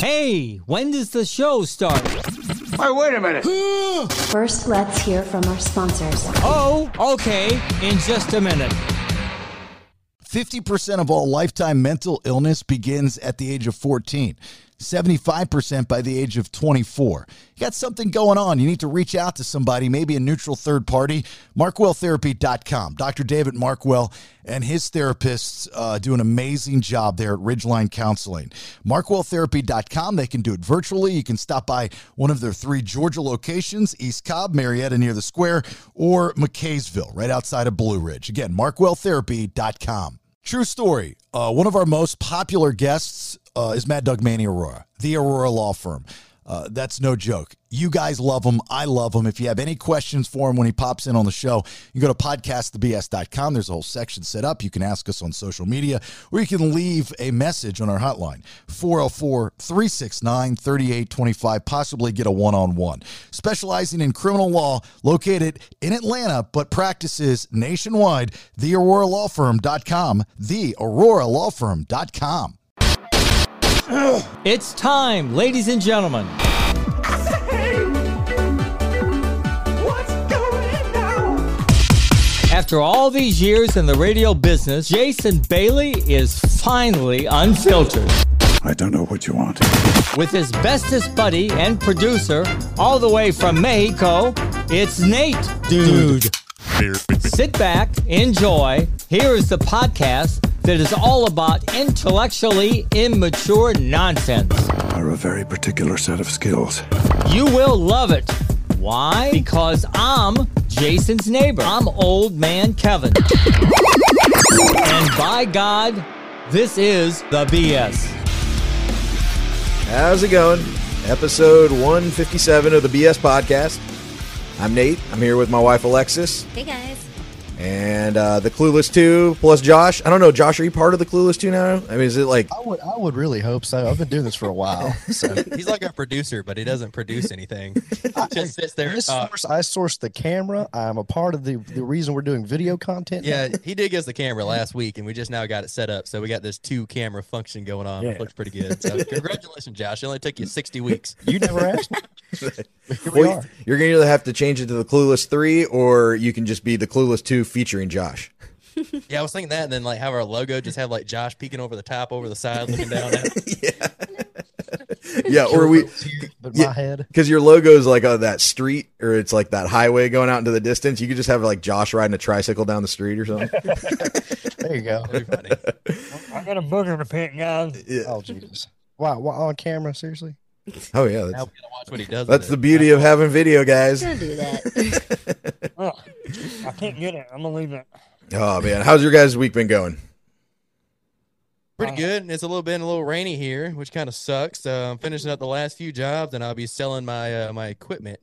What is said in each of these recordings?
Hey, when does the show start? Hey, wait a minute. First, let's hear from our sponsors. Oh, okay, in just a minute. 50% of all lifetime mental illness begins at the age of 14. 75% by the age of 24. You got something going on. You need to reach out to somebody, maybe a neutral third party. MarkwellTherapy.com. Dr. David Markwell and his therapists uh, do an amazing job there at Ridgeline Counseling. MarkwellTherapy.com. They can do it virtually. You can stop by one of their three Georgia locations East Cobb, Marietta near the square, or McCaysville, right outside of Blue Ridge. Again, MarkwellTherapy.com. True story. Uh, one of our most popular guests uh, is Mad Dog Manny Arora, the Arora Law Firm. Uh, that's no joke. You guys love him. I love him. If you have any questions for him when he pops in on the show, you go to podcastthebs.com. There's a whole section set up. You can ask us on social media or you can leave a message on our hotline 404 369 3825, possibly get a one on one. Specializing in criminal law, located in Atlanta, but practices nationwide, thearoralawfirm.com, thearoralawfirm.com. It's time, ladies and gentlemen. After all these years in the radio business, Jason Bailey is finally unfiltered. I don't know what you want. With his bestest buddy and producer, all the way from Mexico, it's Nate. Dude. Sit back, enjoy. Here is the podcast that is all about intellectually immature nonsense. Are a very particular set of skills. You will love it. Why? Because I'm Jason's neighbor. I'm old man Kevin. And by God, this is the BS. How's it going? Episode 157 of the BS Podcast. I'm Nate. I'm here with my wife Alexis Hey guys. And uh, the Clueless 2 plus Josh. I don't know, Josh, are you part of the Clueless 2 now? I mean, is it like, I would, I would really hope so. I've been doing this for a while. So He's like a producer, but he doesn't produce anything. I, Just sits there. I source, I source the camera. I'm a part of the the reason we're doing video content. Yeah, he did get us the camera last week, and we just now got it set up. So we got this two camera function going on. Yeah. Looks pretty good. So congratulations, Josh. It only took you 60 weeks. you never asked. me. Here we are. you're going to either have to change it to the Clueless 3 or you can just be the Clueless 2 featuring Josh. Yeah, I was thinking that, and then like have our logo just have like Josh peeking over the top, over the side, looking down at. it. Yeah, or we, But Yeah. my head. because your logo is like on that street or it's like that highway going out into the distance. You could just have like Josh riding a tricycle down the street or something. There you go. Funny. I got a booger to pick, guys. Oh Jesus! Wow, wow, on camera? Seriously? Oh, yeah. Now That's, we watch what he does. that's the it. beauty of having video, guys. Don't do that. Ugh, I can't get it. I'm gonna leave it. Oh, man. How's your guys' week been going? Pretty good. It's a little been a little rainy here, which kind of sucks. Uh, I'm finishing up the last few jobs, and I'll be selling my uh, my equipment,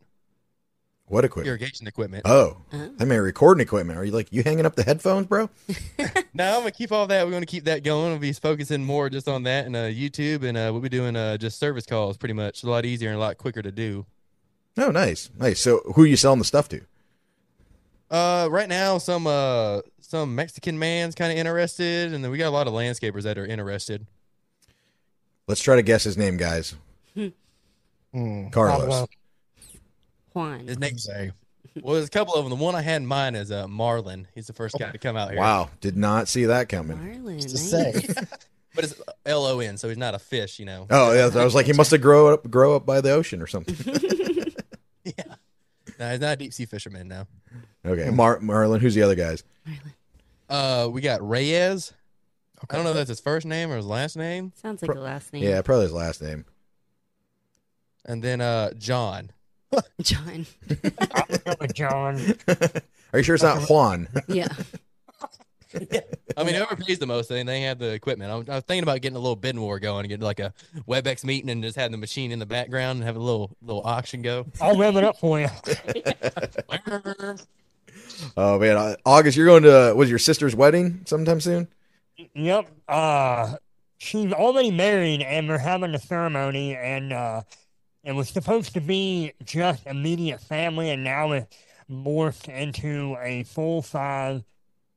What equipment? irrigation equipment. Oh, Uh-huh. I mean, recording equipment. Are you like you hanging up the headphones, bro? No, I'm gonna keep all that. We're gonna keep that going. We'll be focusing more just on that and uh, YouTube, and uh, we'll be doing uh, just service calls. Pretty much, a lot easier and a lot quicker to do. Oh, nice, nice. So, who are you selling the stuff to? Uh, right now, some uh some Mexican man's kind of interested, and then we got a lot of landscapers that are interested. Let's try to guess his name, guys. Hmm. Carlos. Pablo. Juan. His name, Say, well, there's a couple of them. The one I had in mind is uh Marlon. He's the first guy to come out here. Wow, did not see that coming. Marlon. to nice. say. but it's L O N, so he's not a fish, you know. Oh, yeah. I was like, he must have grow up, grow up by the ocean or something. yeah. No, he's not a deep sea fisherman now. Okay, Mar- Marlon. Who's the other guys? Uh, we got Reyes. I don't know if that's his first name or his last name. Sounds like a last name. Yeah, probably his last name. And then uh, John. John. I'm going with John. Are you sure it's not Juan? Yeah. I mean, whoever pays the most, they, they have the equipment. I was, I was thinking about getting a little bidding war going and getting like a WebEx meeting and just having the machine in the background and have a little little auction go. I'll rev it up for you. Oh man, uh, August, you're going to was your sister's wedding sometime soon? Yep. Uh, she's already married, and we're having a ceremony, and uh, it was supposed to be just immediate family, and now it morphed into a full size,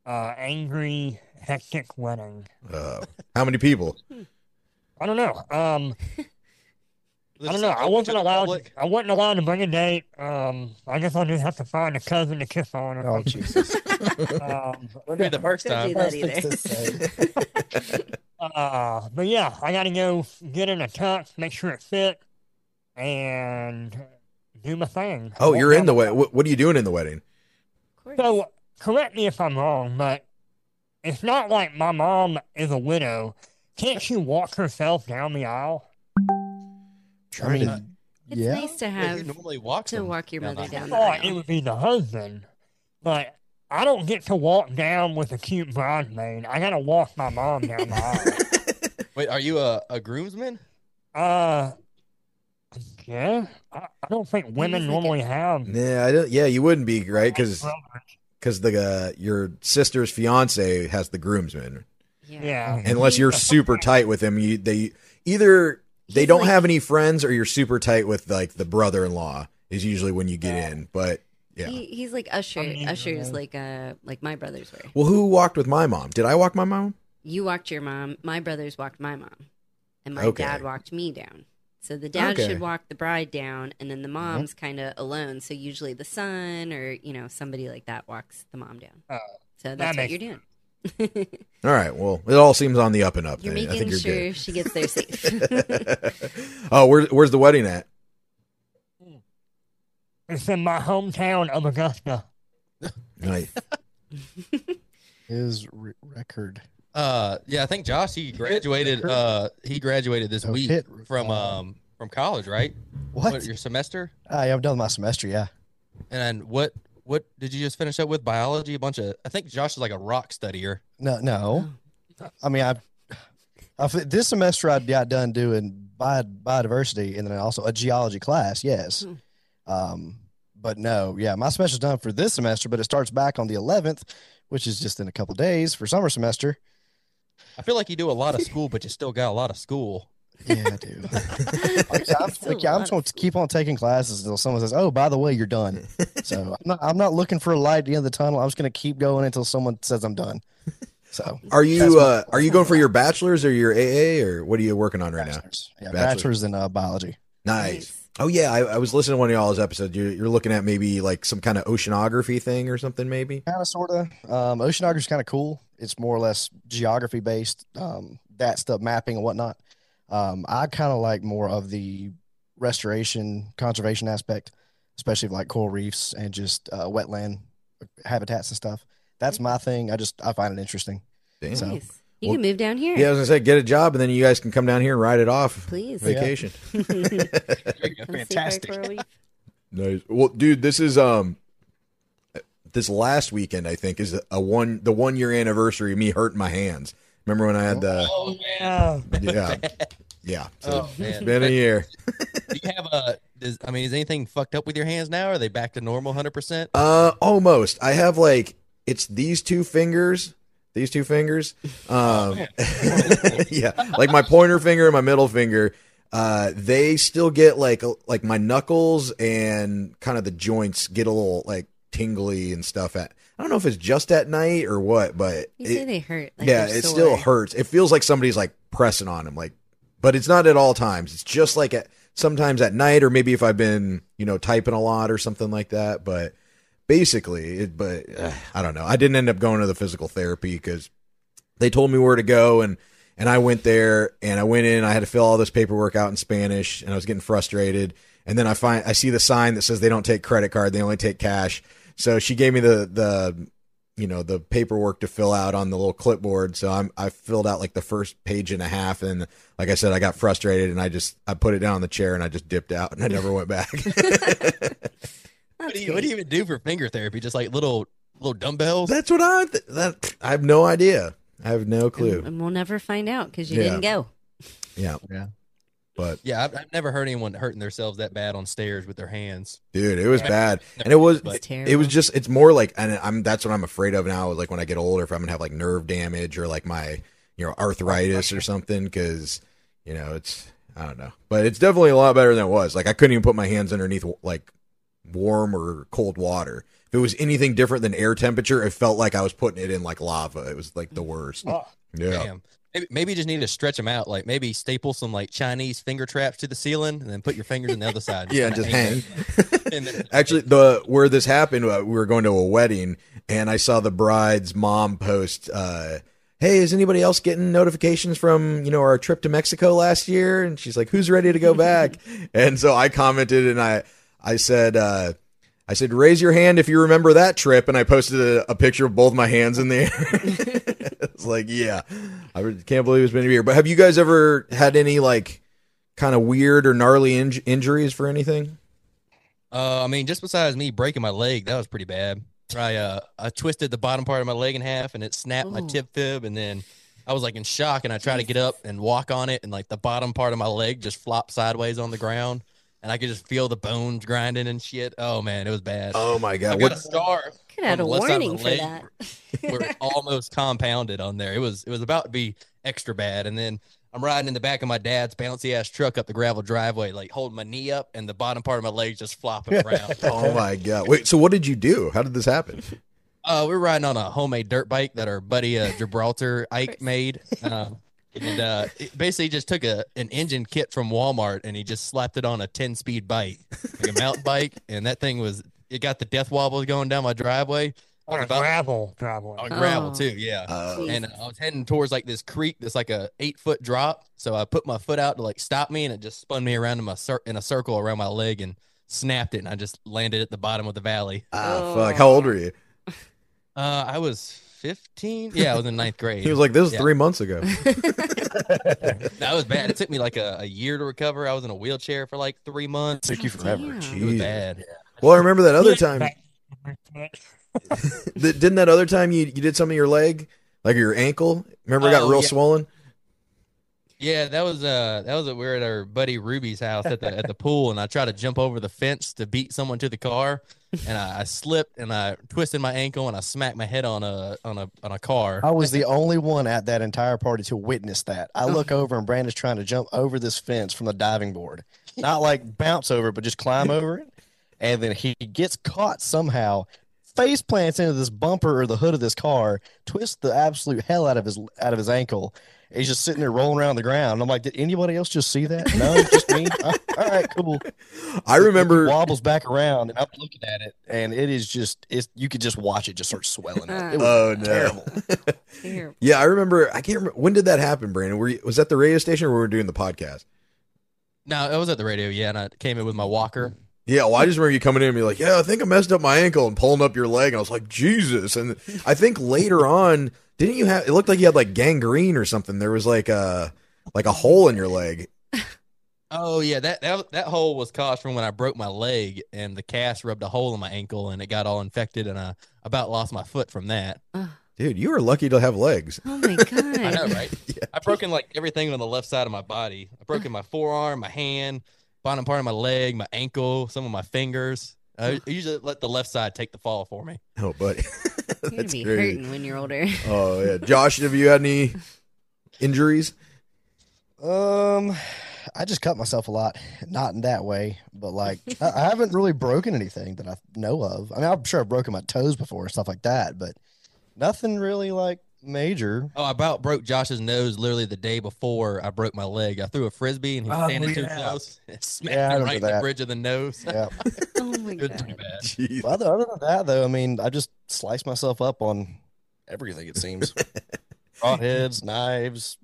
uh, angry, hectic wedding. Uh, how many people? I don't know. Um, I don't know. I open to wasn't allowed. public? I wasn't allowed to bring a date. Um, I guess I'll just have to find a cousin to kiss on. Or Oh. Jesus! Um, be the first Don't do that either. uh, but yeah, I gotta go get in a tux, make sure it fit, and do my thing. Oh, you're in the wedding. What, what are you doing in the wedding? So, correct me if I'm wrong, but it's not like my mom is a widow. Can't she walk herself down the aisle? I mean, it's yeah. nice to have you normally walk to them walk your down mother the down I the thought it would be the husband, but I don't get to walk down with a cute bridesmaid. I gotta walk my mom down the aisle. Wait, are you a, a groomsman? Uh, yeah, I, I don't think women normally have. Yeah, I don't, yeah, you wouldn't be right because because the uh, your sister's fiance has the groomsman. Yeah. Unless you're super tight with him, you they either they He's don't like- have any friends or you're super tight with like the brother-in-law is usually when you get in. But yeah, He, he's like Usher. mean, Usher's like uh like my brothers were. well, who walked with my mom? Did I walk my mom? You walked your mom. My brothers walked my mom, and my Okay. dad walked me down. So the dad Okay. should walk the bride down, and then the mom's kind of alone. So usually the son or you know somebody like that walks the mom down. Oh, so that that's what makes you're doing. All right. Well, it all seems on the up and up. You're then. I think making you're sure she gets there safe. oh, where's where's the wedding at? Mm. It's in my hometown of Augusta. Nice. His re- record. Uh, yeah, I think Josh he graduated. Uh, he graduated this Oh, week hit. from Uh, um from college, right? What? your semester? Ah, yeah, I've done my semester. Yeah. And what what did you just finish up with? Biology? A bunch of. I think Josh is like a rock studier. No, no. I mean, I, I this semester I got done doing bio, biodiversity and then also a geology class. Yes. Hmm. Um, but no, yeah, my semester's done for this semester, but it starts back on the 11th, which is just in a couple days for summer semester. I feel like you do a lot of school, but you still got a lot of school. Yeah, I do. Like, I'm, like, yeah, a I'm just going to keep on taking classes until someone says, "Oh, by the way, you're done." So I'm not, I'm not looking for a light at the end of the tunnel. I'm just going to keep going until someone says I'm done. So Are you uh are you going for your bachelor's or your AA or what are you working on right now? bachelor's, yeah, Bachelor's. bachelor's in uh, biology. Nice. Nice. Oh yeah, I, I was listening to one of y'all's episodes. You're, you're looking at maybe like some kind of oceanography thing or something, maybe. kind of sort of um oceanography is kind of cool it's more or less geography based um that stuff mapping and whatnot um i kind of like more of the restoration conservation aspect especially like coral reefs and just uh, wetland habitats and stuff that's my thing i just i find it interesting Damn. So- nice. You Well, can move down here. Yeah, I was gonna say get a job and then you guys can come down here and ride it off. Please. Vacation. Come see Fantastic. Park Nice. Well, dude, this is um this last weekend I think is a one the one year anniversary of me hurting my hands. Remember when I had the Oh Yeah. yeah. Yeah. So Oh it's man. been a year. Do you have a? Does, I mean, is anything fucked up with your hands now? Are they back to normal, hundred percent? Uh almost. I have like it's these two fingers. These two fingers. Um yeah. Like my pointer finger and my middle finger. Uh they still get like like my knuckles and kind of the joints get a little like tingly and stuff at I don't know if it's just at night or what, but You it- they hurt. Like yeah, they're it still hurts. It feels like somebody's like pressing on him, like, but it's not at all times. It's just like at sometimes at night, or maybe if I've been, you know, typing a lot or something like that. But basically, it, but uh, I don't know. I didn't end up going to the physical therapy because they told me where to go, and and I went there, and I went in. I had to fill all this paperwork out in Spanish, and I was getting frustrated. And then I find I see the sign that says they don't take credit card; they only take cash. So she gave me the the you know the paperwork to fill out on the little clipboard so i'm i filled out like the first page and a half and like i said i got frustrated and i just i put it down on the chair and i just dipped out and i never went back What do you What do you even do for finger therapy? Just like little little dumbbells? that's what i th- that i have no idea i have no clue and we'll never find out because you Yeah. didn't go. yeah Yeah. but Yeah, I've, I've never heard anyone hurting themselves that bad on stairs with their hands. dude it was bad and it was But- it was just it's more like and i'm that's what i'm afraid of now like when i get older if i'm gonna have like nerve damage or like my you know arthritis or something because you know it's i don't know but it's definitely a lot better than it was like i couldn't even put my hands underneath like warm or cold water if it was anything different than air temperature it felt like i was putting it in like lava it was like the worst Oh, yeah Damn. Maybe, maybe you just need to stretch them out. Like maybe staple some like Chinese finger traps to the ceiling, and then put your fingers on the other side. Yeah, kinda just hang. there. And then- Actually, the where this happened, uh, we were going to a wedding, and I saw the bride's mom post, uh, "Hey, is anybody else getting notifications from you know our trip to Mexico last year?" And she's like, "Who's ready to go back?" and so I commented, and I I said. Uh, I said, raise your hand if you remember that trip. And I posted a, a picture of both my hands in the air. it's like, yeah, I can't believe it's been a year. But have you guys ever had any like kind of weird or gnarly inj- injuries for anything? Uh, I mean, just besides me breaking my leg, that was pretty bad. I uh, I twisted the bottom part of my leg in half, and it snapped my tib fib, and then I was like in shock, and I tried to get up and walk on it, and like the bottom part of my leg just flopped sideways on the ground, and I could just feel the bones grinding and shit. Oh man, it was bad. Oh my I God. got a What, scar. Could have had a the left side of warning for that. where it almost compounded on there. It was it was about to be extra bad. And then I'm riding in the back of my dad's bouncy ass truck up the gravel driveway, like holding my knee up and the bottom part of my leg just flopping around. oh my God. Wait, so what did you do? How did this happen? Uh, we we're riding on a homemade dirt bike that our buddy uh, Gibraltar Ike made. Um, and uh, it basically just took a an engine kit from Walmart and he just slapped it on a 10 speed bike, like a mountain bike. And that thing was, it got the death wobbles going down my driveway. I On a about- gravel driveway. on gravel Oh. too, yeah. Uh, and I was heading towards like this creek that's like a eight foot drop. So I put my foot out to like stop me, and it just spun me around in my cir- in a circle around my leg and snapped it, and I just landed at the bottom of the valley. ah, fuck. How old were you? Uh, I was fifteen. Yeah, I was in ninth grade. He was like, this was Yeah. three months ago. that was bad. It took me like a, a year to recover. I was in a wheelchair for like three months. Took you forever. Damn. It was Jeez. bad. Well, I remember that other time. Didn't that other time you, you did something to your leg? Like your ankle? Remember it got Oh, real yeah. swollen? Yeah, that was uh that was we were at our buddy Ruby's house at the at the pool, and I tried to jump over the fence to beat someone to the car, and I, I slipped and I twisted my ankle and I smacked my head on a on a on a car. I was the only one at that entire party to witness that. I look over and Branden's trying to jump over this fence from the diving board. Not like bounce over, but just climb over it. And then he gets caught somehow, face plants into this bumper or the hood of this car, twists the absolute hell out of his out of his ankle. He's just sitting there rolling around the ground. I'm like, did anybody else just see that? No, just me. All right, cool. I remember. He wobbles back around, and I'm looking at it, and it is just it's you could just watch it just start swelling up. It was Oh, no. terrible. Terrible. Yeah, I remember. I can't remember. When did that happen, Branden? Were you, was that the radio station or were we doing the podcast? No, I was at the radio, yeah, and I came in with my walker. Yeah, well, I just remember you coming in and be like, "Yeah, I think I messed up my ankle," and pulling up your leg, and I was like, "Jesus!" And I think later on, didn't you have? It looked like you had like gangrene or something. There was like a like a hole in your leg. Oh yeah, that that that hole was caused from when I broke my leg and the cast rubbed a hole in my ankle and it got all infected and I about lost my foot from that. Dude, you were lucky to have legs. Oh my god. I know, right? I've broken like everything on the left side of my body. I've broken my forearm, my hand, bottom part of my leg, my ankle, some of my fingers. I I usually let the left side take the fall for me. Oh, buddy, You're gonna be great. hurting when you're older. Oh yeah, Josh, have you had any injuries? Um, I just cut myself a lot. Not in that way, but like I, I haven't really broken anything that I know of. I mean, I'm sure I've broken my toes before and stuff like that, but nothing really like major. Oh, I about broke Josh's nose literally the day before I broke my leg. I threw a frisbee and he was Oh, standing too close. It smacked Yeah, I me right in the bridge of the nose. Yeah. oh my It god. bad. Well, other, other than that, though, I mean, I just sliced myself up on everything. It seems broadheads, knives,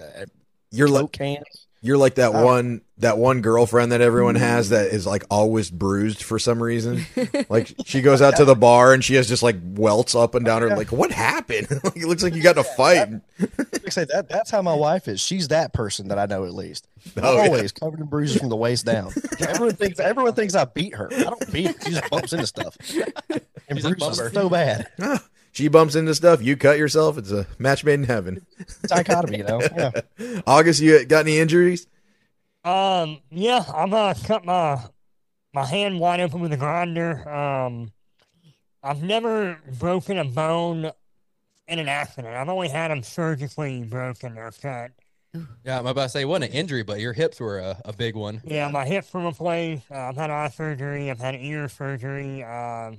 uh, You're like cans. You're like that Oh. one that one girlfriend that everyone mm-hmm. has that is like always bruised for some reason. like she goes out to the bar and she has just like welts up and down her. Like what happened? like, it looks like you got in a fight. Like say that that's how my wife is. She's that person that I know at least. Oh, yeah. Always covered in bruises from the waist down. everyone thinks everyone thinks I beat her. I don't beat her. She just bumps into stuff. And She's bruises bumper. so bad. She bumps into stuff. You cut yourself. It's a match made in heaven. Dichotomy, you know. Yeah. August, you got any injuries? Um, yeah, I'm gonna cut my my hand wide open with a grinder. Um, I've never broken a bone in an accident. I've only had them surgically broken or cut. Yeah, I'm about to say it wasn't an injury, but your hips were a, a big one. Yeah, my hips were replaced. Uh, I've had eye surgery. I've had ear surgery. Um,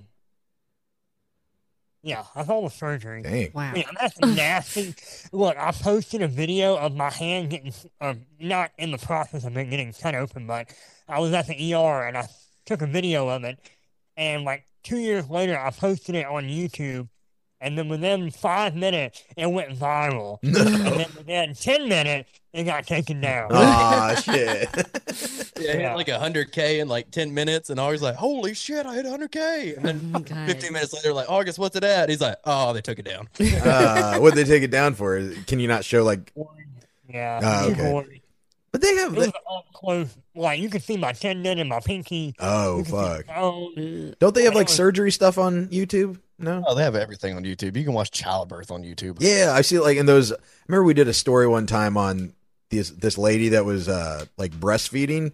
Yeah, that's all the surgery. Dang. Wow. Yeah, that's nasty. Look, I posted a video of my hand getting, uh, not in the process of it getting cut open, but I was at the ER and I took a video of it. And like two years later, I posted it on YouTube. And then within five minutes, it went viral. and then within 10 minutes, it got taken down. Ah, shit. Yeah, he Yeah. hit like hundred k in like ten minutes, and August like, "Holy shit, I hit hundred k!" And then Oh, fifteen minutes later, like, "August, what's it at?" He's like, "Oh, they took it down." uh, what did they take it down for? Can you not show like? Yeah. Ah, okay. But they have. It was up close. Like, you could see my tendon and my pinky. Oh You fuck! Don't they have like surgery stuff on YouTube? No. Oh, they have everything on YouTube. You can watch childbirth on YouTube. Yeah, I see. Like in those. I remember we did a story one time on this this lady that was uh like breastfeeding,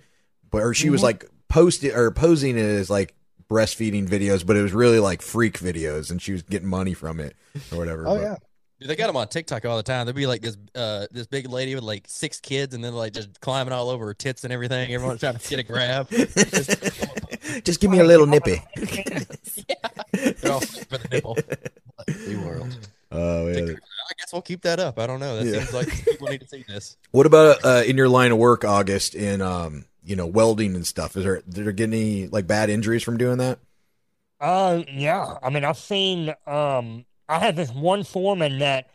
but or she was Mhm. like posting or posing it as like breastfeeding videos, but it was really like freak videos, and she was getting money from it or whatever. Oh but- yeah. Dude, they got them on TikTok all the time. There'd be like this uh this big lady with like six kids, and then like just climbing all over her tits and everything. Everyone's trying to get a grab. Just give me a little nippy. They're all for the nipple. The world. Oh yeah. I guess we'll keep that up. I don't know. That Yeah. seems like people need to see this. What about uh, in your line of work, August, in um, you know, welding and stuff? Is there did there get any like bad injuries from doing that? Uh, yeah. I mean, I've seen. Um, I had this one foreman that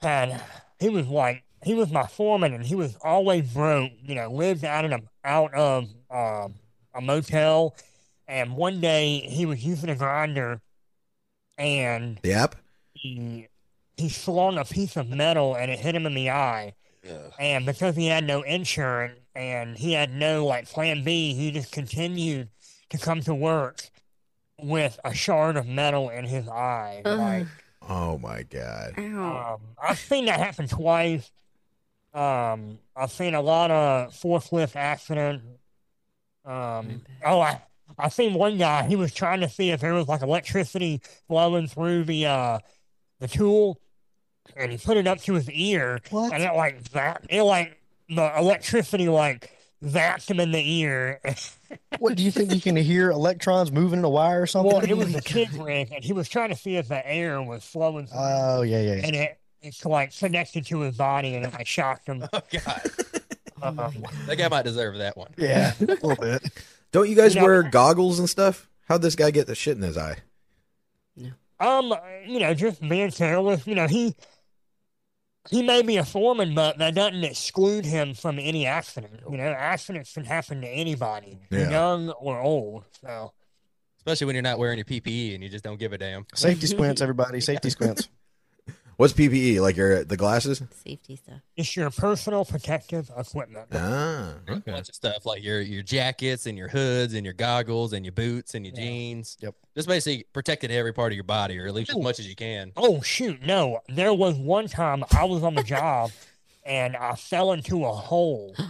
had. He was like, he was my foreman, and he was always broke. You know, lived out in a out of um a motel, and one day he was using a grinder, and The app? he he slung a piece of metal, and it hit him in the eye. And because he had no insurance and he had no like plan B, he just continued to come to work with a shard of metal in his eye. Ugh. Like Oh my god. Um, I've seen that happen twice. Um, I've seen a lot of forklift accidents. Um, oh, I I seen one guy. He was trying to see if there was like electricity flowing through the uh the tool, and he put it up to his ear, What? and it like that. It like the electricity like zapped him in the ear. What do you think you can hear electrons moving in a wire or something? well, it was a kid rig, and he was trying to see if the air was flowing through, Oh yeah, yeah. yeah. and it it's like connected to his body, and it like shocked him. Oh God, Um, that guy might deserve that one. Yeah, a little bit. Don't you guys You know- wear goggles and stuff? How'd this guy get the shit in his eye? Um, you know, just being careless. You know, he he may be a foreman, but that doesn't exclude him from any accident. You know, accidents can happen to anybody, Yeah. young or old. So Especially when you're not wearing your PPE and you just don't give a damn. Safety squints, everybody. Safety squints. What's PPE? Like your the glasses? Safety stuff. it's your personal protective equipment. Ah. A bunch of stuff like your your jackets and your hoods and your goggles and your boots and your Yeah. jeans. Yep. Just basically protecting every part of your body, or at least as much as you can. Oh shoot, no! There was one time I was on the job, and I fell into a hole.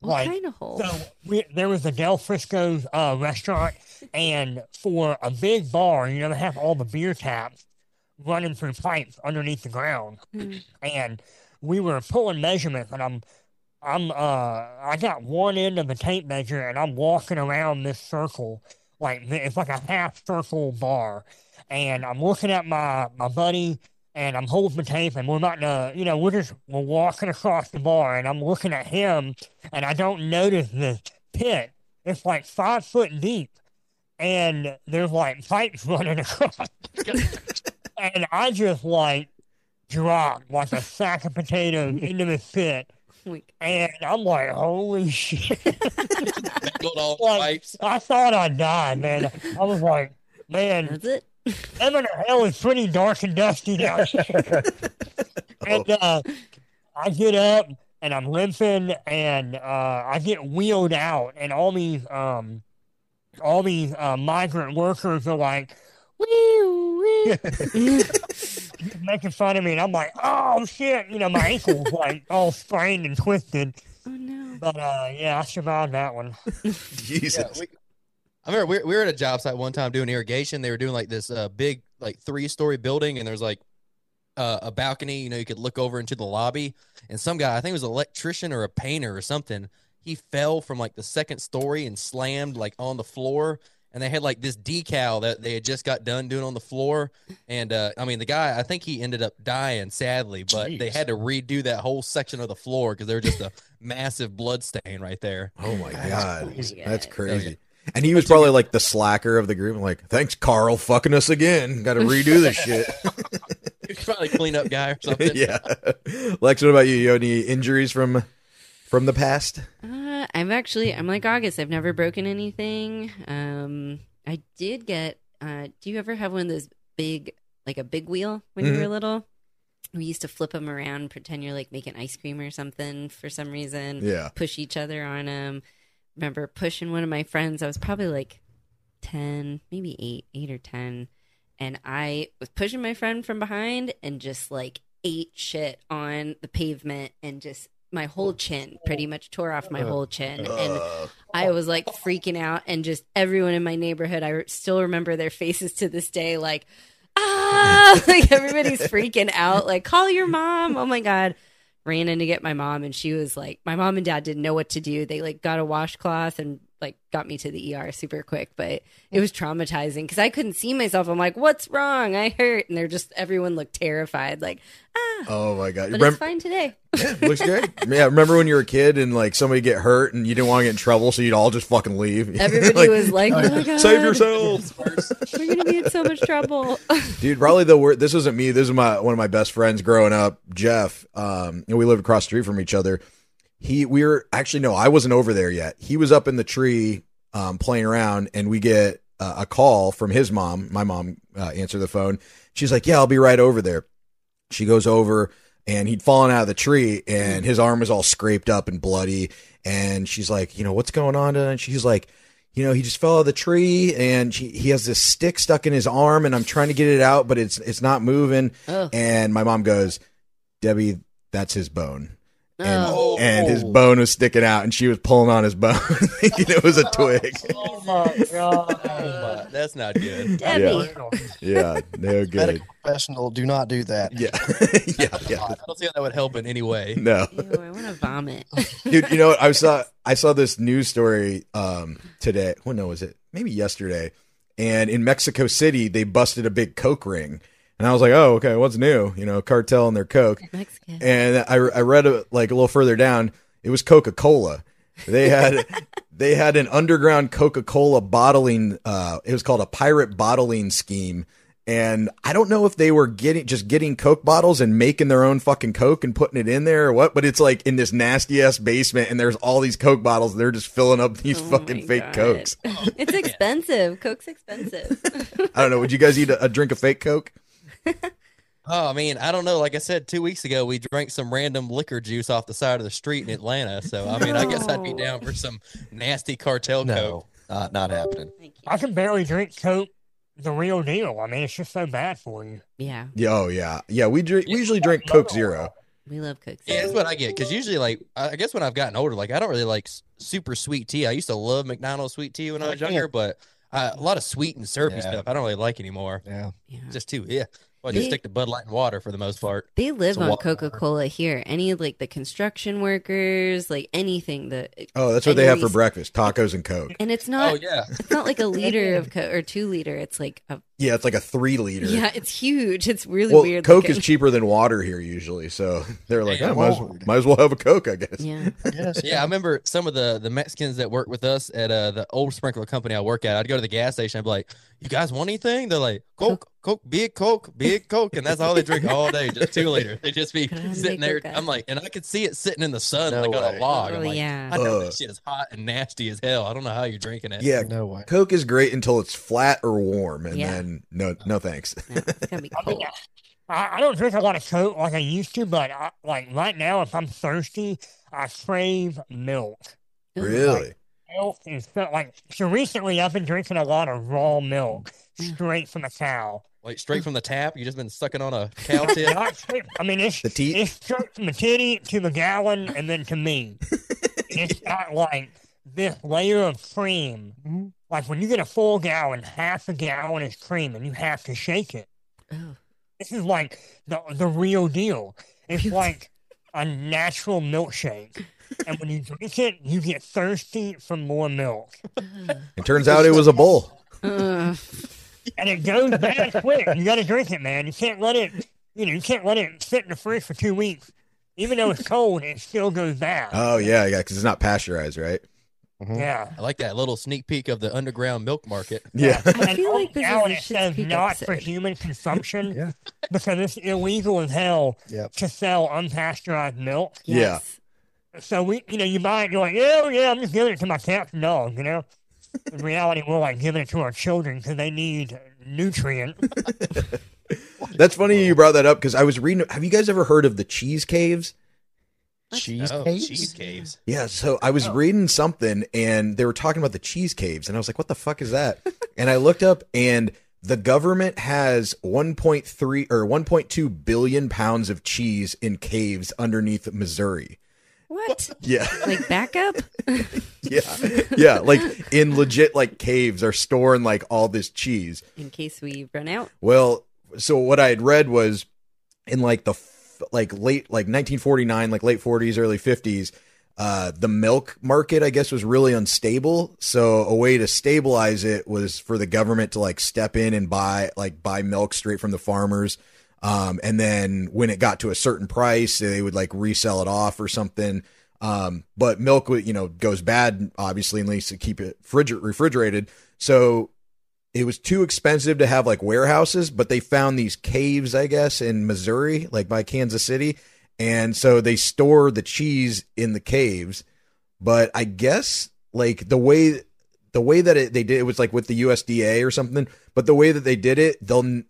What Like, kind of hole? So we, there was a Del Frisco's uh, restaurant, and for a big bar, you know, they have all the beer taps running through pipes underneath the ground, Hmm. and we were pulling measurements, and I'm, I'm, uh, I got one end of the tape measure, and I'm walking around this circle, like it's like a half circle bar, and I'm looking at my my buddy. And I'm holding the tape, and we're not to, you know, we're just we're walking across the bar, and I'm looking at him, and I don't notice this pit. It's like five foot deep, and there's like pipes running across. And I just like dropped like a sack of potatoes into this pit, and I'm like, holy shit! Tangled all the like. I thought I died, man. I was like, man, that's it. heaven or hell is pretty dark and dusty down here. and uh, I get up and I'm limping and uh, I get wheeled out and all these um all these uh, migrant workers are like wee, wee, making fun of me and I'm like oh shit you know my ankle was like all sprained and twisted Oh no. but uh yeah I survived that one Jesus. Yeah, we, I remember we, we were at a job site one time doing irrigation. They were doing like this uh, big, like three story building, and there's like uh, a balcony. You know, you could look over into the lobby. And some guy, I think it was an electrician or a painter or something, he fell from like the second story and slammed like on the floor. And they had like this decal that they had just got done doing on the floor. And uh, I mean, the guy, I think he ended up dying sadly, but they had to redo that whole section of the floor because there was just a massive blood stain right there. Oh my god, crazy. that's crazy. And he was probably like the slacker of the group. Like, thanks, Carl, fucking us again. Got to redo this shit. He's probably a cleanup guy or something. yeah. Lex, what about you? You have any injuries from from the past? Uh, I've actually, I'm like August. I've never broken anything. Um, I did get. Uh, do you ever have one of those big, like a big wheel when you were little? We used to flip them around, pretend you're like making ice cream or something for some reason. Yeah. Push each other on them. Remember pushing one of my friends. I was probably like ten, maybe eight, eight or ten, and I was pushing my friend from behind and just like ate shit on the pavement and just my whole chin pretty much tore off my whole chin. And I was like freaking out. And just everyone in my neighborhood I still remember their faces to this day like ah! Like everybody's freaking out like call your mom. Oh my god. Ran in to get my mom. And she was like my mom and dad didn't know what to do. They like got a washcloth and like got me to the ER super quick but it was traumatizing because I couldn't see myself I'm like what's wrong I hurt and they're just everyone looked terrified like ah Oh my god, but Remem- it's fine today looks good. Yeah, remember when you were a kid and like somebody get hurt and you didn't want to get in trouble, so you'd all just fucking leave. everybody was like oh my god save yourself. we're gonna be in so much trouble Dude, probably the word. This wasn't me. This is my one of my best friends growing up, Jeff. Um, and we lived across the street from each other. He, we were actually no, I wasn't over there yet. He was up in the tree, um, playing around, and we get uh, a call from his mom. My mom uh, answered the phone. She's like, "Yeah, I'll be right over there." She goes over, and he'd fallen out of the tree, and his arm was all scraped up and bloody. And she's like, "You know what's going on?" And she's like you know, he just fell out of the tree and he, he has this stick stuck in his arm and I'm trying to get it out, but it's it's not moving. Ugh. And my mom goes, Debbie, that's his bone. And, Oh. and his bone was sticking out and she was pulling on his bone thinking it was a twig. Oh my god. But that's not good. Debbie Yeah, no good. Medical professional, do not do that. Yeah. yeah, yeah. I don't see how that would help in any way. No. Ew, I want to vomit. dude you know what? i saw i saw this news story um today when no was it maybe yesterday and in mexico city they busted a big coke ring and i was like oh okay what's new you know cartel and their coke Mexican. and i, I read it like a little further down it was coca-cola they had they had an underground coca-cola bottling uh it was called a pirate bottling scheme and I don't know if they were getting just getting Coke bottles and making their own fucking Coke and putting it in there or what, but it's like in this nasty ass basement and there's all these Coke bottles. And they're just filling up these Oh fucking fake God. Cokes. it's expensive. Coke's expensive. I don't know. Would you guys eat a, a drink of fake Coke? Oh, I mean, I don't know. Like I said, two weeks ago, we drank some random liquor juice off the side of the street in Atlanta. So, I mean, I guess I'd be down for some nasty cartel No, coke. not, not happening. I can barely drink Coke, the real deal. I mean, it's just so bad for you. Yeah, Yeah. Oh yeah. Yeah. We drink. We usually drink Coke Zero. we love Coke. Yeah, that's what I get. Because usually, like, I I guess when I've gotten older, like, I don't really like super sweet tea. I used to love McDonald's sweet tea when I was younger, but uh, a lot of sweet and syrupy Yeah. stuff I don't really like anymore. Yeah. Yeah. Just too, yeah. Well, I just stick to Bud Light and water for the most part. They live on Coca Cola here. Any like the construction workers, like anything that. Oh, that's what they have for breakfast: tacos and Coke. And it's oh, not. oh yeah, It's not like a liter of Coke or two liter. It's like a. Yeah, it's like a three liter. Yeah, it's huge. It's really Well, weird. Coke looking. is cheaper than water here usually, so they're like, Yeah, oh, might, as, well- might as well have a Coke, I guess. Yeah. Yes. yeah. I remember some of the the Mexicans that work with us at uh, the old sprinkler company I work at. I'd go to the gas station. I'd be like, "You guys want anything?" They're like, "Coke, Coke, big Coke, big Coke," and that's all they drink all day, just two liter. They just be sitting there. Coke? I'm like, and I could see it sitting in the sun, No like on way. a log. I'm Oh, like, yeah. I know Ugh. that shit is hot and nasty as hell. I don't know how you're drinking it. Yeah, No way. Coke is great until it's flat or warm, and Yeah. then no, no thanks. No, it's gotta be I cold. I, I don't drink a lot of Coke like I used to, but I, like right now, if I'm thirsty, I crave milk. really? Milk is so, like so. Recently, I've been drinking a lot of raw milk mm. straight from a cow. Like straight from the tap. You just been sucking on a cow tip. Not straight, I mean, it's The teat? it's straight from the titty to the gallon and then to me. it's got like this layer of cream. Mm-hmm. Like when you get a full gallon, half a gallon is cream, and you have to shake it. Oh. This is like the the real deal. It's like a natural milkshake. And when you drink it, you get thirsty for more milk. It turns out it was a bull. And it goes bad quick. You gotta drink it, man. You can't let it you know, you can't let it sit in the fridge for two weeks. Even though it's cold, it still goes bad. Oh yeah, yeah, because it's not pasteurized, right? Mm-hmm. yeah. I like that little sneak peek of the underground milk market. Yeah. I feel like this now is a it says Creek not for human consumption Yeah. because it's illegal as hell Yep. to sell unpasteurized milk. Yeah. Yes. So we, you know, you buy it, you're like, oh yeah, I'm just giving it to my cats and dogs, you know. In reality, we're like giving it to our children because they need nutrient. That's funny you brought that up because I was reading. Have you guys ever heard of the cheese caves? Cheese Oh, caves? cheese caves. Yeah, so I was oh. reading something and they were talking about the cheese caves, and I was like, "What the fuck is that?" and I looked up, and the government has 1.3 or 1.2 billion pounds of cheese in caves underneath Missouri. What? Yeah, Like backup? yeah, yeah. Like in legit like caves are storing like all this cheese. In case we run out. Well, so what I had read was in like the f- like late like 1949, like late 40s, early 50s, uh, the milk market I guess was really unstable. So a way to stabilize it was for the government to like step in and buy like buy milk straight from the farmers. Um, and then when it got to a certain price, they would like resell it off or something. Um, but milk, would, you know, goes bad obviously unless you keep it refrigerated. So it was too expensive to have like warehouses, but they found these caves, I guess, in Missouri, like by Kansas City. And so they store the cheese in the caves. But I guess like the way the way that it, they did it was like with the USDA or something. But the way that they did it, they'll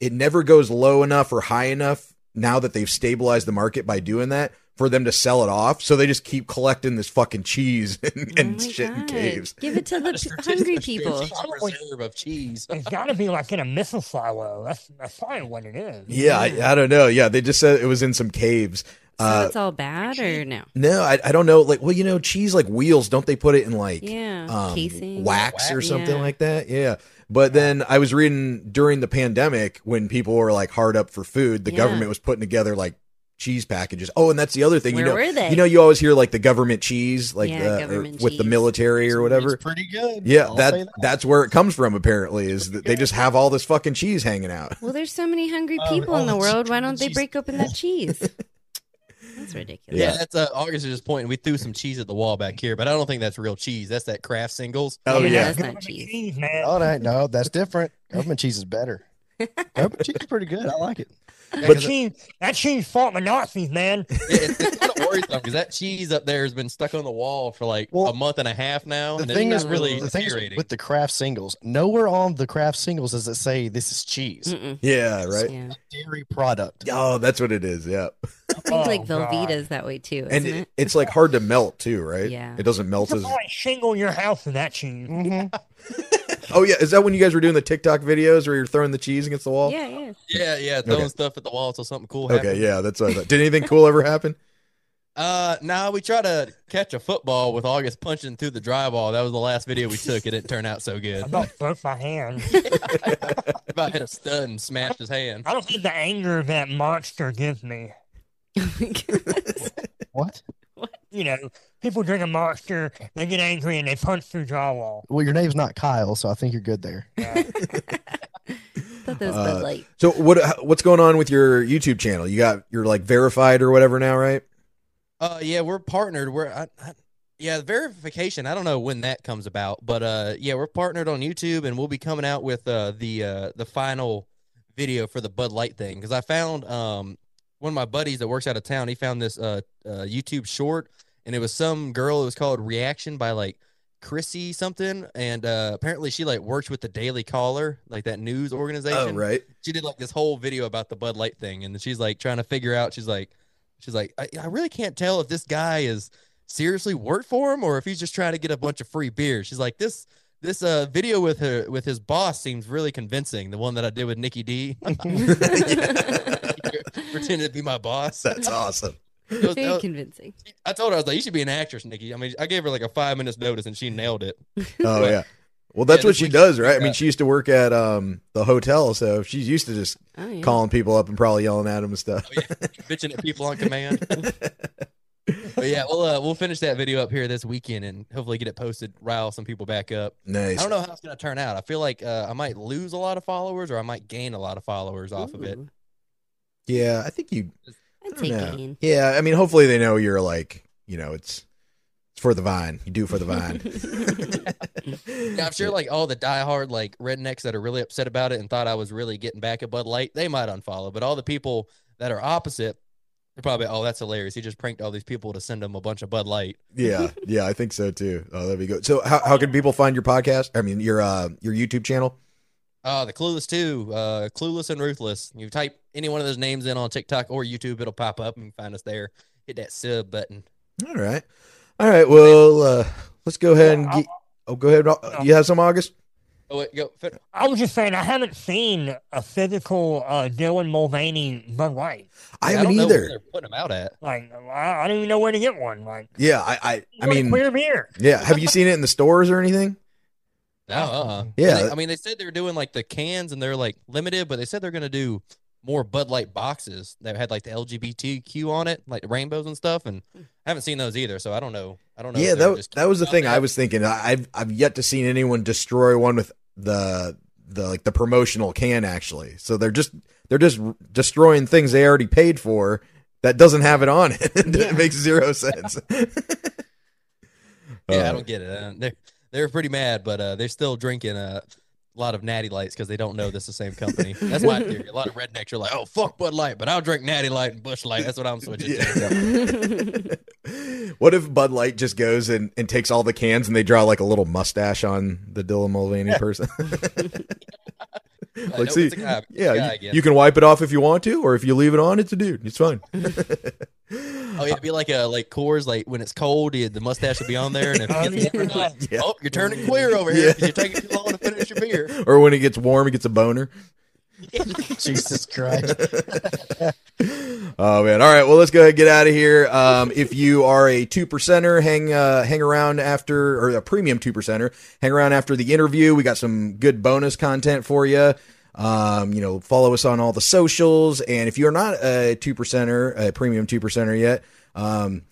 it never goes low enough or high enough now that they've stabilized the market by doing that for them to sell it off. So they just keep collecting this fucking cheese and, Oh and my shit in caves. Give it to the p- hungry people. Strategic reserve of cheese. It's got to be like in a missile silo. That's that's probably what it is. Yeah, I, I don't know. Yeah, they just said it was in some caves. So Uh, it's all bad or no? no, I, I don't know. Like, well, you know, cheese like wheels, don't they put it in like Yeah. um, Casing. wax or something Yeah. like that? Yeah. But then I was reading during the pandemic when people were like hard up for food, the Yeah. government was putting together like cheese packages. Oh, and that's the other thing. Where you know, were they? you know, you always hear like the government cheese, like Yeah, uh, or government with the military or whatever. It's pretty good. Yeah, that, that. that's where it comes from. Apparently, is that they just have all this fucking cheese hanging out. Well, there's so many hungry Oh, people all in the the world. Why don't they break open that cheese? That's ridiculous. Yeah, that's uh, August is just pointing. We threw some cheese at the wall back here, but I don't think that's real cheese. That's that Kraft Singles. Oh Yeah, yeah, that's not Government cheese. man. Oh, no, no, that's different. Government cheese is better. Government cheese is pretty good. I like it. That cheese, that cheese fought the Nazis, man. It- it's, it's kind of worrisome because that cheese up there has been stuck on the wall for like Well, a month and a half now, The and thing is, really the thing is with the Kraft Singles, nowhere on the Kraft Singles does it say this is cheese. Mm-mm. yeah, right. Yeah. Dairy product. Oh, that's what it is. Yeah. I think Oh, like God. Velveeta's that way too, and isn't it, it? it's like hard to melt too, right? Yeah. it doesn't melt You as. could shingle your house with that cheese. Mhm. Oh yeah, is that when you guys were doing the TikTok videos where you're throwing the cheese against the wall? Yeah, yeah. yeah, yeah, throwing Okay. stuff at the wall until something cool Okay, yeah, that's what I thought. Did anything cool ever happen? Uh, no, we tried to catch a football with August punching through the drywall. That was the last video we took. It didn't turn out so I good. about broke my hand. About hit a stud and smashed his hand. I don't need the anger of that monster gives me. My goodness. What? You know, people drink a monster, they get angry, and they punch through drywall. Well, your name's not Kyle, so I think you're good there. thought that was Uh, Bud Light. So what what's going on with your YouTube channel? You got you're like verified or whatever now, right? Uh, yeah, we're partnered. We're I, I, yeah, verification. I don't know when that comes about, but uh, yeah, we're partnered on YouTube, and we'll be coming out with uh the uh the final video for the Bud Light thing because I found um one of my buddies that works out of town. He found this uh, uh YouTube short, and it was some girl. It was called Reaction by like Chrissy something, and uh apparently she like works with the Daily Caller, like that news organization Oh, right. she did like this whole video about the Bud Light thing, and she's like trying to figure out. She's like, she's like, I, I really can't tell if this guy is seriously worked for him or if he's just trying to get a bunch of free beer. She's like, this this uh video with her with his boss seems really convincing. The one that I did with Nikki D, pretended to be my boss. That's awesome. It was- Very that was- convincing. I told her I was like, you should be an actress, Nikki. I mean, I gave her like a five minutes notice, and she nailed it. Oh yeah. Well, that's Yeah, what she does, right? I mean, she used to work at um the hotel, so she's used to just Oh, yeah. calling people up and probably yelling at them and stuff. bitching at people on command. but yeah, we'll uh, we'll finish that video up here this weekend and hopefully get it posted, rile some people back up. Nice. I don't know how it's gonna turn out. I feel like uh, I might lose a lot of followers or I might gain a lot of followers off of it. Ooh. Yeah, I think you. I'd I don't take know. gain. Yeah, I mean, hopefully they know you're like, you know, it's it's for the vine. You do it for the vine. Yeah, I'm sure like all the diehard like rednecks that are really upset about it and thought I was really getting back at Bud Light, they might unfollow. But all the people that are opposite, they're probably, oh, that's hilarious. He just pranked all these people to send them a bunch of Bud Light. yeah, yeah, I think so too. Oh, that'd be good. So, how how can people find your podcast? I mean, your uh your YouTube channel. Oh, the Clueless too. Uh, Clueless and Ruthless. You type any one of those names in on TikTok or YouTube, it'll pop up and find us there. Hit that sub button. All right, all right. Well, uh let's go ahead and Yeah, get. Oh, go ahead. Uh, You have some August? Oh wait, go. fin- I was just saying, I haven't seen a physical uh, Dylan Mulvaney Bud Light. I Yeah, haven't don't know where either. They're putting them out at. Like, I, I don't even know where to get one. Like, Yeah, I I, I what a mean, queer beer. yeah. Have you seen it in the stores or anything? No, uh-uh. Yeah. They- I mean, they said they were doing like the cans and they're like limited, but they said they're going to do more Bud Light boxes that had like the LGBTQ on it, like the rainbows and stuff. And I haven't seen those either, so I don't know. I don't know. Yeah, that that was the thing there. I was thinking. I- I've I've yet to see anyone destroy one with the the like the promotional can actually. So they're just they're just destroying things they already paid for that doesn't have it on it. it makes zero sense. Yeah, I Uh, don't get it. Uh, they're they're pretty mad, but uh, they're still drinking uh, a lot of Natty Lights because they don't know this is the same company. That's my theory. A lot of rednecks are like, "Oh fuck Bud Light," but I'll drink Natty Light and Busch Light. That's what I'm switching to. what if Bud Light just goes and, and takes all the cans and they draw like a little mustache on the Dylan Mulvaney person? Like, like, see, it's a guy- yeah, you, you can wipe it off if you want to, or if you leave it on, it's a dude. It's fine. Oh yeah, it'd be like a like Coors, like when it's cold, you, the mustache will be on there, and if Oh, it gets warm, yeah. like, Yeah. oh, you're turning queer over here Yeah. because you're taking too long to finish your beer. or when it gets warm, it gets a boner. Jesus Christ. Oh man! All right, well let's go ahead and get out of here. Um, if you are a two percenter, hang uh, hang around after, or a premium two percenter, hang around after the interview. We got some good bonus content for you. Um, you know, follow us on all the socials, and if you're not a two percenter, a premium two percenter yet, um,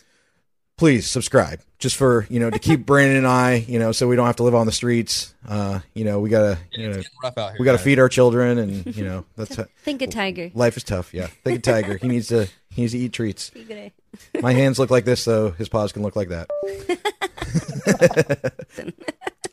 please subscribe just for you know to keep Branden and I, you know, so we don't have to live on the streets. Uh, you know, we gotta you know rough out here. we gotta guys. feed our children, and you know that's Think a tiger. life is tough. Yeah, think a Tiger. he needs to he needs to eat treats. My hands look like this, so his paws can look like that.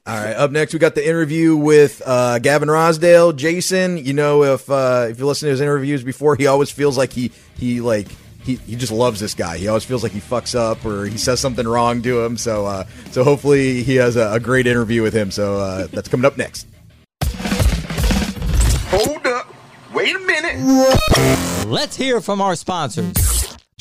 All right. Up next, we got the interview with uh, Gavin Rossdale. Jason, you know, if uh, if you listen to his interviews before, he always feels like he he like he, he just loves this guy. He always feels like he fucks up or he says something wrong to him. So uh, so hopefully he has a, a great interview with him. So uh, that's coming up next. Hold up. Wait a minute. Let's hear from our sponsors.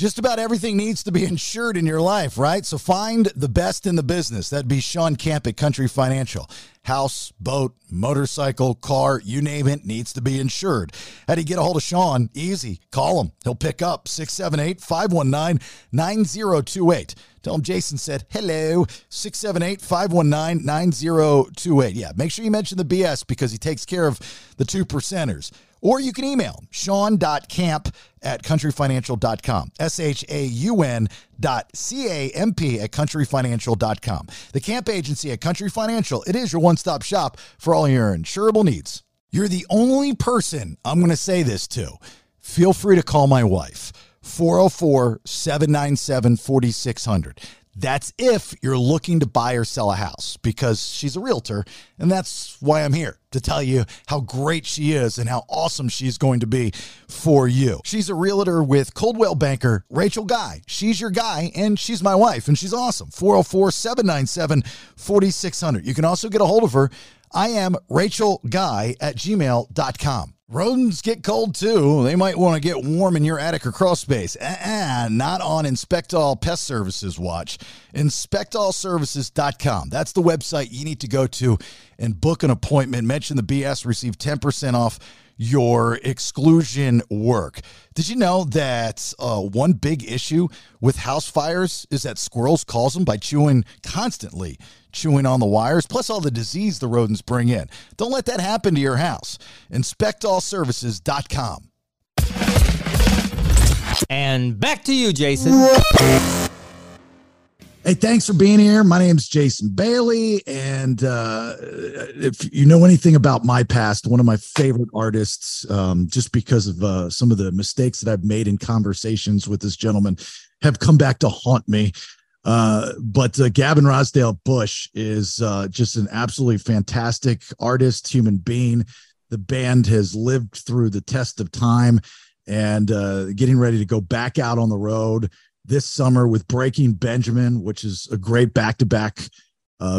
Just about everything needs to be insured in your life, right? So find the best in the business. That'd be Shaun Camp at Country Financial. House, boat, motorcycle, car, you name it, needs to be insured. How do you get a hold of Shaun? Easy. Call him. He'll pick up 678 519 9028. Tell him Jason said hello. 678 519 9028. Yeah, make sure you mention the BS because he takes care of the two percenters. Or you can email him, shaun.camp at countryfinancial.com. S H A U N dot C A M P at countryfinancial.com. The camp agency at Country Financial, it is your one stop shop for all your insurable needs. You're the only person I'm going to say this to. Feel free to call my wife, 404 797 4600. That's if you're looking to buy or sell a house because she's a realtor. And that's why I'm here to tell you how great she is and how awesome she's going to be for you. She's a realtor with Coldwell Banker, Rachel Guy. She's your guy and she's my wife and she's awesome. 404 797 4600. You can also get a hold of her. I am Rachel Guy at gmail.com. Rodents get cold too. They might want to get warm in your attic or crawl space. Uh-uh, not on Inspectall Pest Services watch. InspectAllServices.com. That's the website you need to go to and book an appointment. Mention the BS, receive 10% off your exclusion work. Did you know that uh, one big issue with house fires is that squirrels cause them by chewing constantly, chewing on the wires, plus all the disease the rodents bring in. Don't let that happen to your house. InspectAllServices.com. And back to you, Jason. Hey, thanks for being here. My name's Jason Bailey. And uh, if you know anything about my past, one of my favorite artists, um, just because of uh, some of the mistakes that I've made in conversations with this gentleman, have come back to haunt me. Uh, but uh, Gavin Rossdale Bush is uh, just an absolutely fantastic artist, human being. The band has lived through the test of time and uh, getting ready to go back out on the road this summer with Breaking Benjamin, which is a great back to back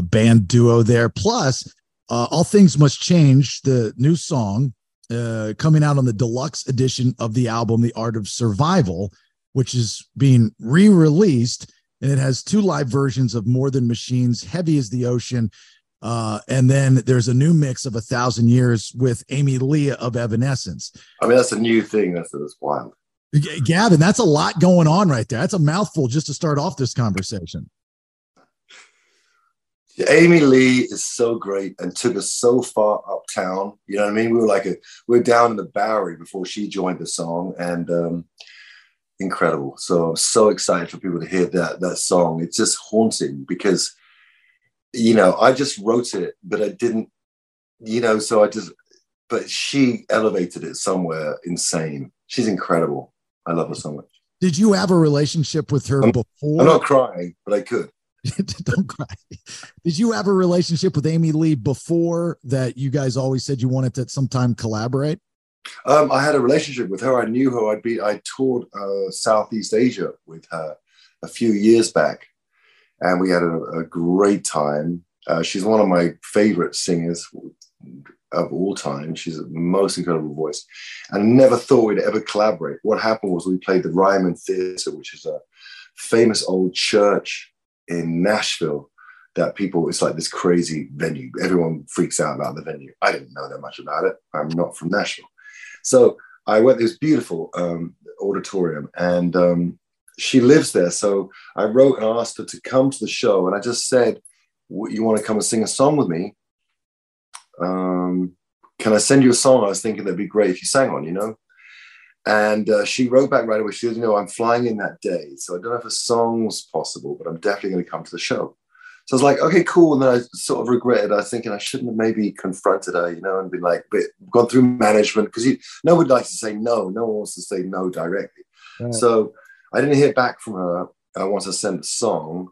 band duo there. Plus, uh, All Things Must Change, the new song uh, coming out on the deluxe edition of the album, The Art of Survival, which is being re released. And it has two live versions of More Than Machines, Heavy as the Ocean. Uh, and then there's a new mix of A Thousand Years with Amy Lee of Evanescence. I mean, that's a new thing. That's, that's wild. G- Gavin, that's a lot going on right there. That's a mouthful just to start off this conversation. Amy Lee is so great and took us so far uptown. You know what I mean? We were like a we are down in the Bowery before she joined the song, and um, incredible. So I'm so excited for people to hear that that song. It's just haunting because you know I just wrote it, but I didn't. You know, so I just. But she elevated it somewhere insane. She's incredible. I love her so much. Did you have a relationship with her I'm, before? I'm not crying, but I could. Don't cry. Did you have a relationship with Amy Lee before that you guys always said you wanted to sometime collaborate? Um, I had a relationship with her. I knew her. I'd be I toured uh, Southeast Asia with her a few years back, and we had a, a great time. Uh, she's one of my favorite singers of all time. She's the most incredible voice, and never thought we'd ever collaborate. What happened was we played the Ryman Theatre, which is a famous old church in Nashville that people, it's like this crazy venue. Everyone freaks out about the venue. I didn't know that much about it. I'm not from Nashville. So I went, to this beautiful um, auditorium and um, she lives there. So I wrote and asked her to come to the show. And I just said, you want to come and sing a song with me? Um, can I send you a song? I was thinking that'd be great if you sang on, you know? And uh, she wrote back right away. She said, You know, I'm flying in that day. So I don't know if a song's possible, but I'm definitely going to come to the show. So I was like, Okay, cool. And then I sort of regretted. I was thinking I shouldn't have maybe confronted her, you know, and been like, but gone through management because no one likes to say no. No one wants to say no directly. Right. So I didn't hear back from her uh, once I sent a song.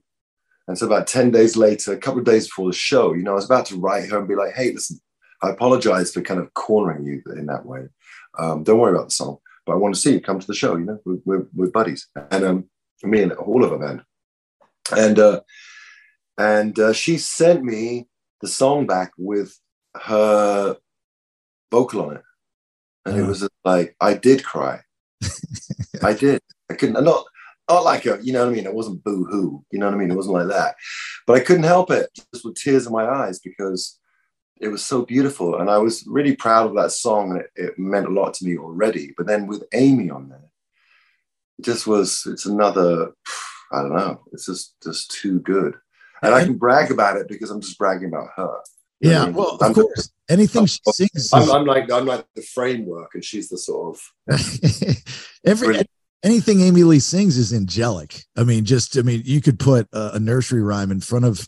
And so about 10 days later, a couple of days before the show, you know, I was about to write her and be like, Hey, listen, I apologize for kind of cornering you in that way. Um, don't worry about the song but I want to see you come to the show. You know, we're, we're, we're buddies, and um, me and all of our band, and uh, and uh, she sent me the song back with her vocal on it, and it was like I did cry. I did. I couldn't. Not not like a, you know what I mean. It wasn't boo hoo. You know what I mean. It wasn't like that, but I couldn't help it, just with tears in my eyes because it was so beautiful and i was really proud of that song and it, it, meant a lot to me already but then with amy on there it just was it's another i don't know it's just just too good and i can brag about it because i'm just bragging about her you yeah well of I'm course anything she sings I'm, I'm, like i'm like the framework and she's the sort of every anything amy lee sings is angelic i mean just i mean you could put a, a nursery rhyme in front of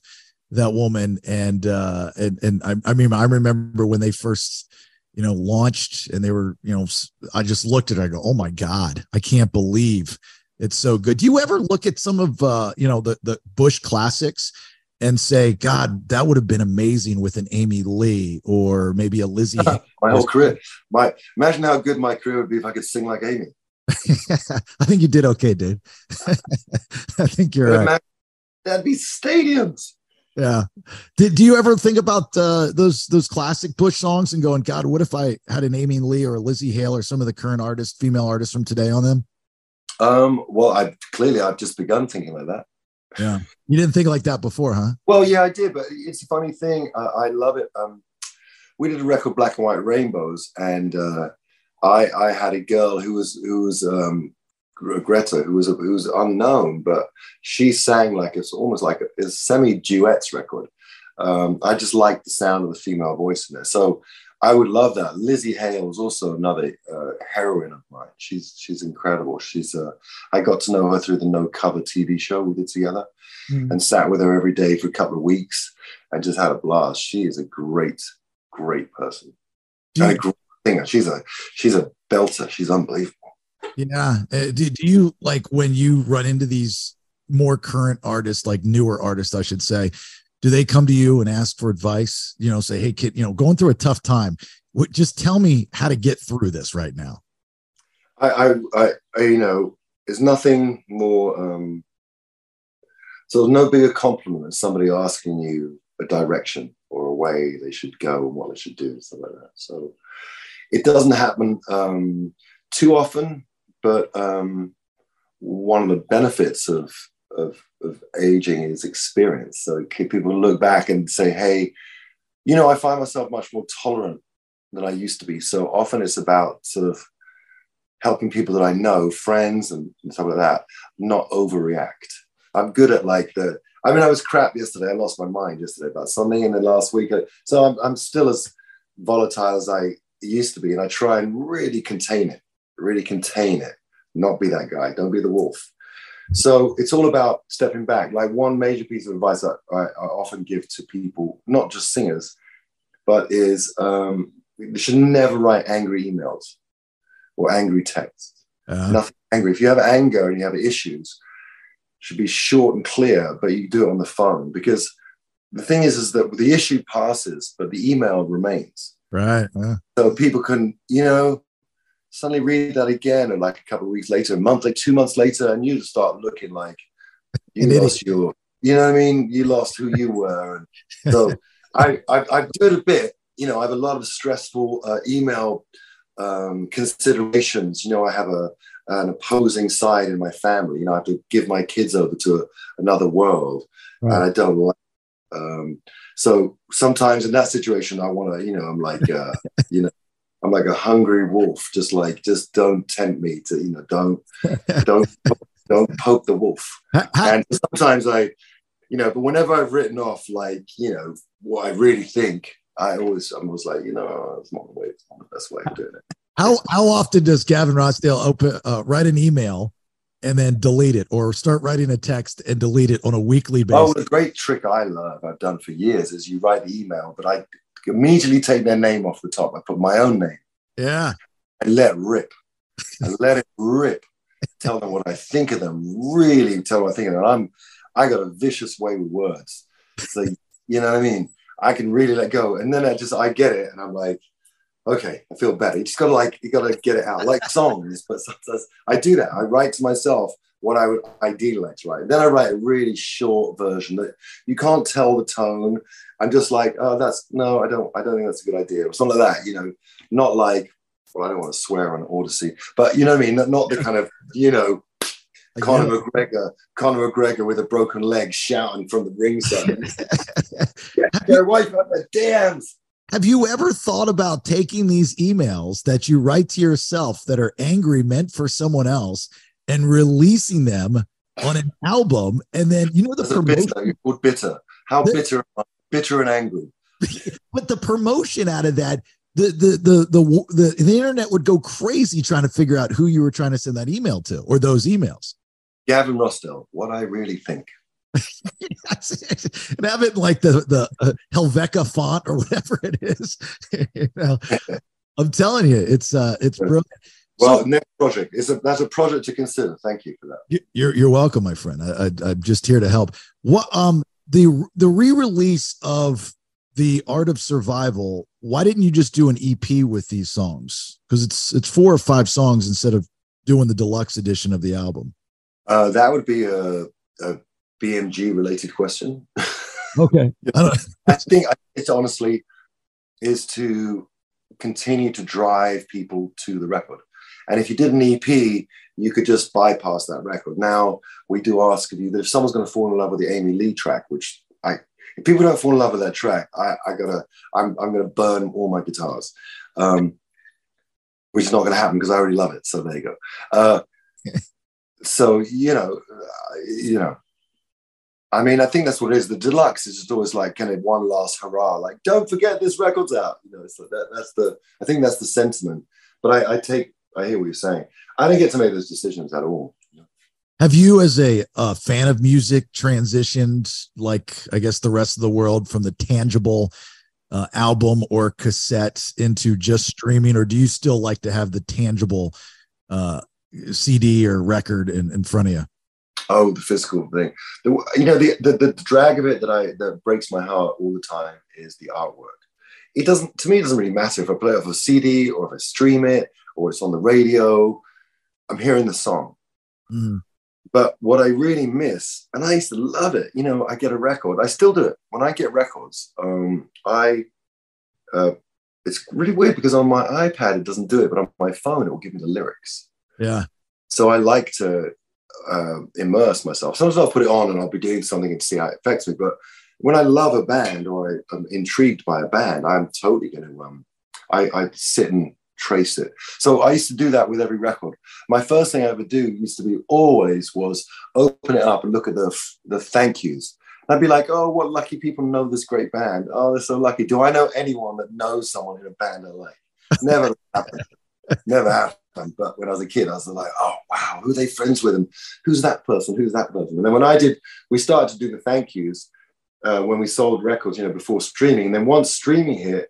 that woman and uh and and I, I mean I remember when they first you know launched and they were you know I just looked at it I go oh my god I can't believe it's so good do you ever look at some of uh you know the the Bush classics and say god that would have been amazing with an Amy Lee or maybe a Lzzy. my whole career my imagine how good my career would be if I could sing like Amy I think you did okay dude I think you're right that'd be stadiums yeah. Did do you ever think about uh, those those classic Bush songs and going, God, what if I had an Amy Lee or a Lzzy Hale or some of the current artists, female artists from today on them? Um, well, I clearly I've just begun thinking like that. Yeah, you didn't think like that before, huh? Well, yeah, I did, but it's a funny thing. I, I love it. Um, we did a record Black and White Rainbows, and uh, I I had a girl who was who was um, Greta, who was who was unknown, but she sang like it's almost like a, a semi duets record. Um, I just liked the sound of the female voice in there, so I would love that. Lzzy Hale is also another uh, heroine of mine. She's she's incredible. She's uh, I got to know her through the No Cover TV show we did together, mm. and sat with her every day for a couple of weeks, and just had a blast. She is a great, great person. And a great singer. She's a she's a belter. She's unbelievable. Yeah. Uh, do, do you like when you run into these more current artists, like newer artists, I should say? do they come to you and ask for advice you know say hey kid you know going through a tough time What, just tell me how to get through this right now i i, I, I you know there's nothing more um so there's no bigger compliment than somebody asking you a direction or a way they should go and what they should do and stuff like that so it doesn't happen um too often but um one of the benefits of of, of aging is experience. So people look back and say, hey, you know, I find myself much more tolerant than I used to be. So often it's about sort of helping people that I know, friends and, and stuff like that, not overreact. I'm good at like the, I mean, I was crap yesterday. I lost my mind yesterday about something in the last week. So I'm, I'm still as volatile as I used to be. And I try and really contain it, really contain it, not be that guy. Don't be the wolf. So it's all about stepping back. Like one major piece of advice that I, I often give to people, not just singers, but is um, you should never write angry emails or angry texts. Uh-huh. Nothing angry. If you have anger and you have issues, should be short and clear, but you do it on the phone because the thing is, is that the issue passes, but the email remains. Right. Yeah. So people can, you know, suddenly read that again, and like a couple of weeks later, a month, like two months later, and you start looking like you lost your, you know what I mean? You lost who you were. And so I, I, I do it a bit. You know, I have a lot of stressful uh, email um, considerations. You know, I have a an opposing side in my family. You know, I have to give my kids over to a, another world, right. and I don't like. Um, so sometimes in that situation, I want to, you know, I'm like, uh, you know, I'm like a hungry wolf, just like just don't tempt me to, you know, don't don't don't poke the wolf. and sometimes I, you know, but whenever I've written off like, you know, what I really think, I always I'm always like, you know, it's not the way, it's not the best way of doing it. How how often does Gavin Rossdale open uh, write an email and then delete it, or start writing a text and delete it on a weekly oh, basis? Oh, the great trick I love I've done for years is you write the email, but I immediately take their name off the top. I put my own name. Yeah. I let rip. I let it rip. Tell them what I think of them. Really tell them what I think of them. I'm I got a vicious way with words. So you know what I mean? I can really let go. And then I just I get it and I'm like, okay, I feel better. You just gotta like you gotta get it out. Like songs, but sometimes I do that. I write to myself what I would ideally like to write. Then I write a really short version that you can't tell the tone. I'm just like, oh, that's no, I don't, I don't think that's a good idea, or something like that. You know, not like, well, I don't want to swear on Audacy, but you know what I mean. Not the kind of, you know, Conor McGregor, Conor McGregor with a broken leg shouting from the ringside. Get your wife out the dams. Have you ever thought about taking these emails that you write to yourself that are angry, meant for someone else, and releasing them on an album. And then you know the promotion. Bitter, called bitter. How the, bitter? Bitter and angry. but the promotion out of that, the, the the the the the internet would go crazy trying to figure out who you were trying to send that email to or those emails. Gavin Rossdale, what I really think. and have it like the the uh, Helvetica font or whatever it is. you know, I'm telling you, it's uh, it's brilliant. Well, so, next project is a that's a project to consider. Thank you for that. You're you're welcome, my friend. I, I, I'm just here to help. What um the the re-release of the Art of Survival. Why didn't you just do an EP with these songs? Because it's it's four or five songs instead of doing the deluxe edition of the album. Uh, that would be a, a BMG related question. Okay, I, I think it's honestly is to continue to drive people to the record. And if you did an EP, you could just bypass that record. Now we do ask of you that if someone's going to fall in love with the Amy Lee track, which I If people don't fall in love with that track, I, I gotta, I'm, I'm gonna burn all my guitars, um, which is not gonna happen because I already love it. So there you go. Uh, so you know, uh, you know, I mean, I think that's what it is. The deluxe is just always like kind of one last hurrah, like don't forget this record's out. You know, so that, that's the. I think that's the sentiment. But I, I take, I hear what you're saying. I didn't get to make those decisions at all. Have you, as a, a fan of music, transitioned like I guess the rest of the world from the tangible uh, album or cassette into just streaming, or do you still like to have the tangible uh, CD or record in, in front of you? Oh, the physical thing. The, you know, the, the the drag of it that I that breaks my heart all the time is the artwork. It doesn't to me. It doesn't really matter if I play it off a CD or if I stream it or it's on the radio. I'm hearing the song. Mm. But what I really miss, and I used to love it. You know, I get a record. I still do it when I get records. Um, I uh, it's really weird because on my iPad it doesn't do it, but on my phone it will give me the lyrics. Yeah. So I like to uh, immerse myself. Sometimes I'll put it on and I'll be doing something and see how it affects me. But when I love a band or I, am intrigued by a band, I'm totally going to um, I, I sit and trace it. So I used to do that with every record. My first thing I ever do used to be always was open it up and look at the the thank yous. I'd be like, oh, what lucky people know this great band. Oh, they're so lucky. Do I know anyone that knows someone in a band I like? Never happened. Never happened. But when I was a kid, I was like, oh, wow, who are they friends with? And who's that person? Who's that person? And then when I did, we started to do the thank yous uh, when we sold records, you know, before streaming. And then once streaming hit,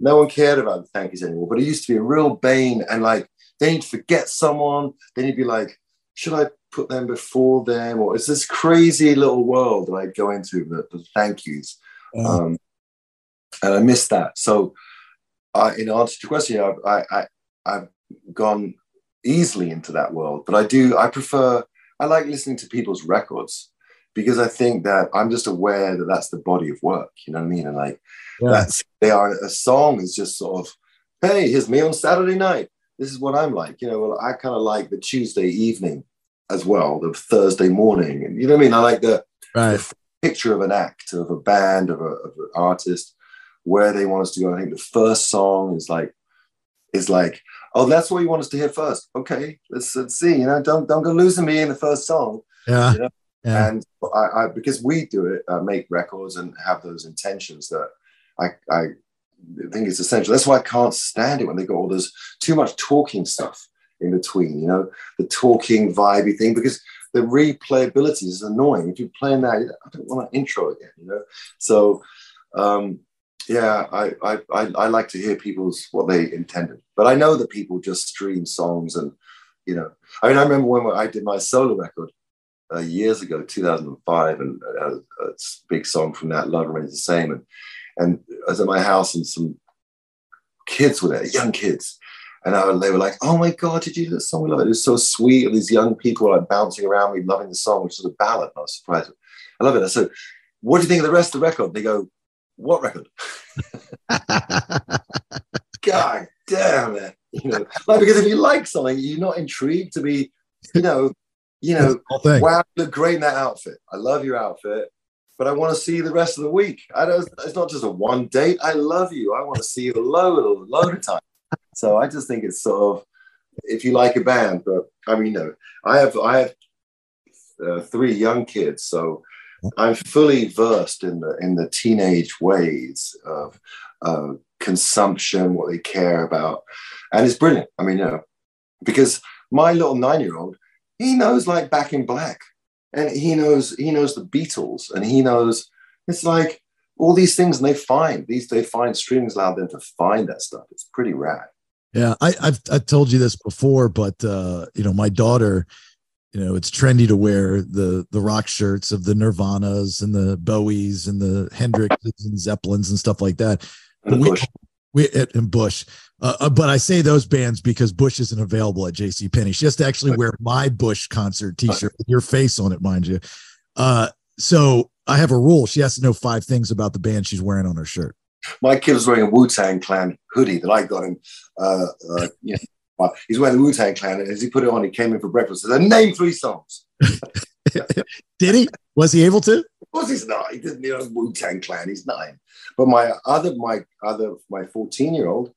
no one cared about the thank yous anymore. But it used to be a real bane. And like, then you'd forget someone. Then you'd be like, should I put them before them? Or it's this crazy little world that I'd go into, the, the thank yous. Mm. Um, and I miss that. So, I, in answer to your question, I, I, I've gone easily into that world, but I do, I prefer, I like listening to people's records because I think that I'm just aware that that's the body of work. You know what I mean? And like, yeah. that's they are a song is just sort of, hey, here's me on Saturday night. This is what I'm like. You know, well, I kind of like the Tuesday evening as well, the Thursday morning, and you know what I mean. I like the, right. the picture of an act, of a band, of, a, of an artist, where they want us to go. I think the first song is like, is like, oh, that's what you want us to hear first. Okay, let's let's see. You know, don't don't go losing me in the first song. Yeah. You know? yeah. And I, I, because we do it, uh, make records and have those intentions that I, I think it's essential. That's why I can't stand it when they got all this too much talking stuff in between, you know, the talking vibey thing, because the replayability is annoying. If you're playing that, I don't want an intro again, you know? So, um, yeah, I, I, I, like to hear people's what they intended, but I know that people just stream songs and, you know, I mean, I remember when I did my solo record uh, years ago, 2005, and uh, a big song from that, Love Remains the Same. And, and I was at my house and some kids were there, young kids. And I, they were like, "Oh my God, did you do this song? We love it. It was so sweet." And these young people like bouncing around me, loving the song, which is a ballad. And I was surprised. I love it. I said, "What do you think of the rest of the record?" They go, "What record?" God damn it! You know, like because if you like something, you're not intrigued to be, you know, you know, wow, you look great in that outfit. I love your outfit, but I want to see you the rest of the week. I don't. It's not just a one date. I love you. I want to see you a load, a load of time. So I just think it's sort of if you like a band, but I mean, no, I have I have uh, three young kids, so I'm fully versed in the in the teenage ways of uh, consumption, what they care about, and it's brilliant. I mean, you know, because my little nine year old, he knows like Back in Black, and he knows he knows the Beatles, and he knows it's like all these things, and they find these they find streaming allow them to find that stuff. It's pretty rad. Yeah, I, I've I told you this before, but uh, you know, my daughter, you know, it's trendy to wear the the rock shirts of the Nirvanas and the Bowies and the Hendrixes and Zeppelins and stuff like that. And we, we and Bush. Uh, uh, but I say those bands because Bush isn't available at J.C. Penney. She has to actually wear my Bush concert T-shirt with your face on it, mind you. Uh, so I have a rule. She has to know five things about the band she's wearing on her shirt. My kid was wearing a Wu Tang Clan hoodie that I got him. Uh, uh, you know, he's wearing the Wu Tang Clan, and as he put it on, he came in for breakfast. and Said, "Name three songs." Did he? Was he able to? Of course he's not. He didn't, you know, Wu Tang Clan. He's nine. But my other, my other, my fourteen year old,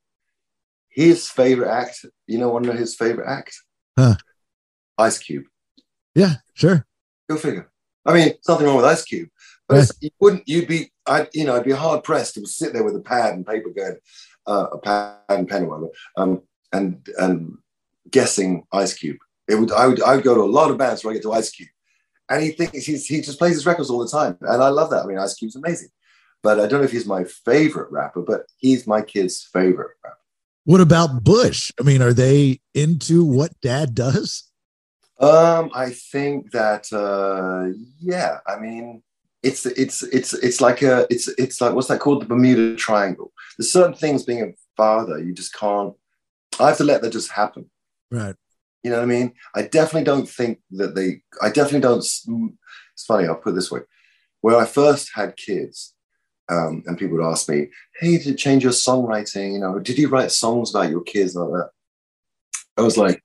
his favorite act. You know, one of his favorite act. Huh. Ice Cube. Yeah, sure. Go figure. I mean, there's nothing wrong with Ice Cube, but you wouldn't. You'd be, I'd you know, I'd be hard pressed to sit there with a pad and paper, going, uh, a pad and pen or whatever, um, and and guessing Ice Cube. It would. I would. I would go to a lot of bands where I get to Ice Cube, and he thinks he's he just plays his records all the time, and I love that. I mean, Ice Cube's amazing, but I don't know if he's my favorite rapper, but he's my kid's favorite rapper. What about Bush? I mean, are they into what dad does? Um, I think that uh, yeah. I mean, it's it's it's it's like a it's it's like what's that called the Bermuda Triangle. There's certain things being a father you just can't. I have to let that just happen. Right. You know what I mean? I definitely don't think that they. I definitely don't. It's funny. I'll put it this way: when I first had kids, um, and people would ask me, "Hey, did you change your songwriting? You know, did you write songs about your kids all that?" I was like,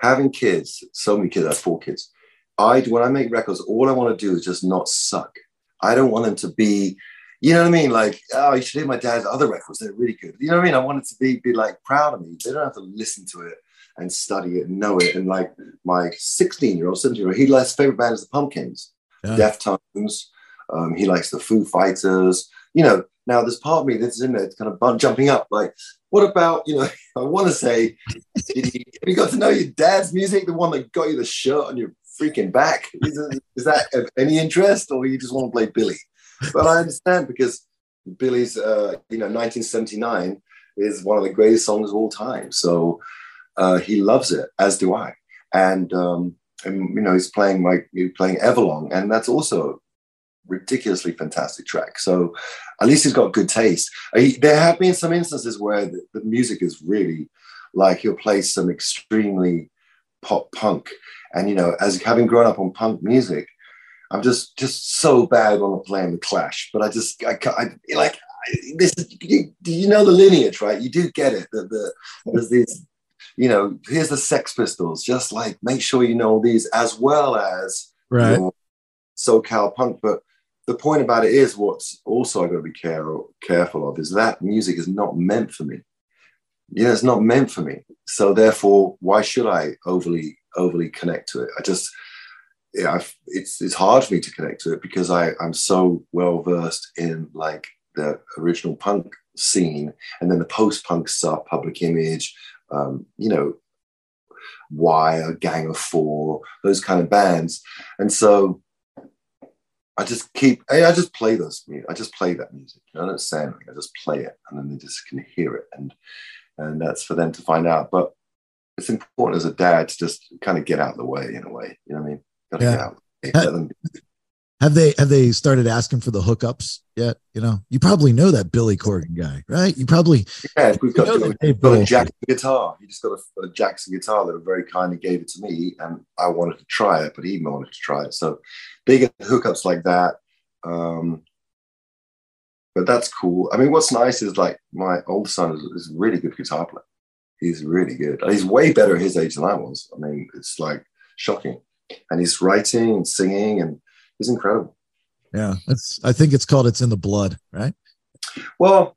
having kids. So many kids. I have four kids. I when I make records, all I want to do is just not suck. I don't want them to be. You know what I mean? Like, oh, you should hear my dad's other records. They're really good. You know what I mean? I want it to be be like proud of me. They don't have to listen to it and study it and know it. And like my 16 year old, 17 year old, he likes favorite band is the Pumpkins, Yeah. Deftones. Um, he likes the Foo Fighters. You know, now there's part of me that's in there, it's kind of jumping up. Like, what about you know? I want to say, did you, have you got to know your dad's music, the one that got you the shirt on your freaking back? Is, is that of any interest, or you just want to play Billy? But I understand because Billy's, uh, you know, 1979 is one of the greatest songs of all time. So uh, he loves it, as do I. And, um, and you know, he's playing my he's playing Everlong, and that's also ridiculously fantastic track. So at least he's got good taste. Uh, he- there have been some instances where the, the music is really like he'll play some extremely pop punk, and you know, as having grown up on punk music, I'm just just so bad on playing the Clash. But I just I, I like this. Is, you, you know the lineage, right? You do get it. That the there's these, you know, here's the Sex Pistols. Just like make sure you know these as well as Right. your SoCal punk. But the point about it is, what's also I got to be care, careful of is that music is not meant for me. Yeah, it's not meant for me. So therefore, why should I overly overly connect to it? I just it's it's hard for me to connect to it because I I'm so well versed in like the original punk scene and then the post punk stuff, Public Image, um, you know, Wire, Gang of Four, those kind of bands, and so I just keep I just play those. I just play that music. You I don't say anything. I just play it, and then they just can hear it, and and that's for them to find out. But it's important as a dad to just kind of get out of the way in a way. You know what I mean? Gotta Yeah. get out. Have they have they started asking for the hookups yet? You know, you probably know that Billy Corgan guy, right? You probably Yeah, we've got, You know that Dave we've got a Jackson guitar. He just got a, a Jackson guitar that very kindly gave it to me, and I wanted to try it, but he wanted to try it. So big hookups like that. Um, but that's cool. I mean, what's nice is like my older son is, is a really good guitar player. He's really good. He's way better at his age than I was. I mean, it's like shocking. And he's writing and singing, and he's incredible. yeah. That's I think it's called it's in the blood, right? Well,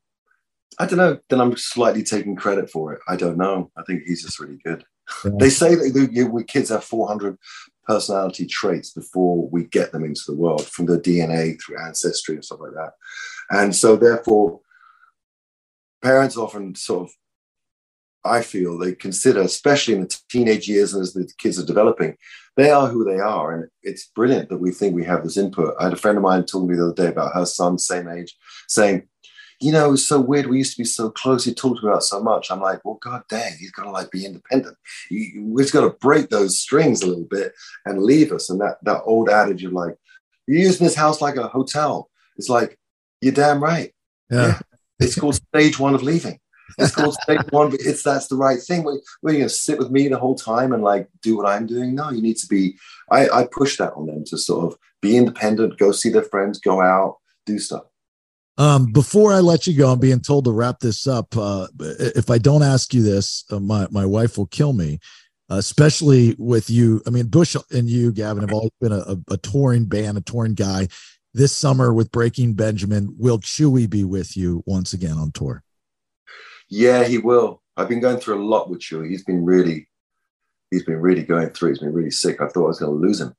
I don't know. Then I'm slightly taking credit for it. I don't know. I think he's just really good. Yeah. They say that the, you, we kids have 400 personality traits before we get them into the world from their DNA through ancestry and stuff like that. And so, therefore, parents often sort of, I feel, they consider, especially in the teenage years and as the kids are developing, they are who they are. And it's brilliant that we think we have this input. I had a friend of mine talking to me the other day about her son, same age, saying, you know, it's so weird. We used to be so close. He talked about so much. I'm like, well, god dang, he's got to like be independent. He, we've got to break those strings a little bit and leave us. And that that old adage of like, you're using this house like a hotel. It's like, you're damn right. Yeah. It's called stage one of leaving. It's called stage one, but it's that's the right thing. Were, were you gonna sit with me the whole time and like do what I'm doing? No, you need to be. I, I push that on them to sort of be independent, go see their friends, go out, do stuff. Um, before I let you go, I'm being told to wrap this up. Uh, if I don't ask you this, uh, my my wife will kill me. Uh, especially with you, I mean, Bush and you, Gavin, have always been a, a, a touring band, a touring guy. this summer with Breaking Benjamin. Will Chewy be with you once again on tour? Yeah, he will. I've been going through a lot with Chewy. He's been really, he's been really going through. He's been really sick. I thought I was going to lose him,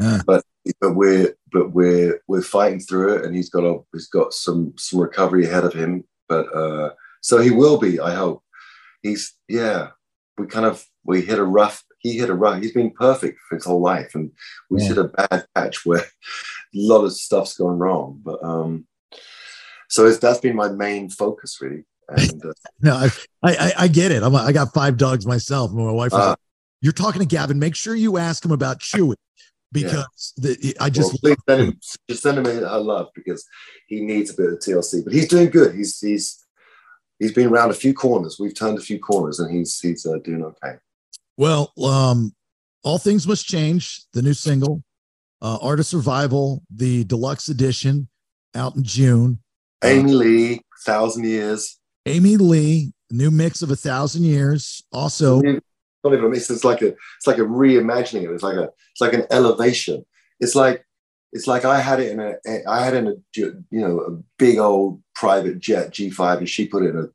Ah. but but we're but we're we're fighting through it, and he's got a he's got some some recovery ahead of him. But uh, so he will be. I hope. He's yeah. We kind of we hit a rough. He hit a rough. He's been perfect for his whole life, and we Yeah. hit a bad patch where a lot of stuff's gone wrong. But um, so it's, that's been my main focus really. And uh, No, I, I, I get it. I'm, I got five dogs myself. and My wife was Uh, You're talking to Gavin. Make sure you ask him about Chewy because the, I just well, please send him, just send him her love because he needs a bit of TLC. But he's doing good. He's he's he's been around a few corners. We've turned a few corners, and he's he's uh, doing okay. Well, um, all things must change. The new single, uh, Art of Survival, the deluxe edition, out in June. Amy Lee, thousand years. Amy Lee, new mix of a thousand years. Also, Not even a mix. It's like a it's like a reimagining it. It's like a it's like an elevation. It's like it's like I had it in a I had it in a you know a big old private jet G5, and she put it in a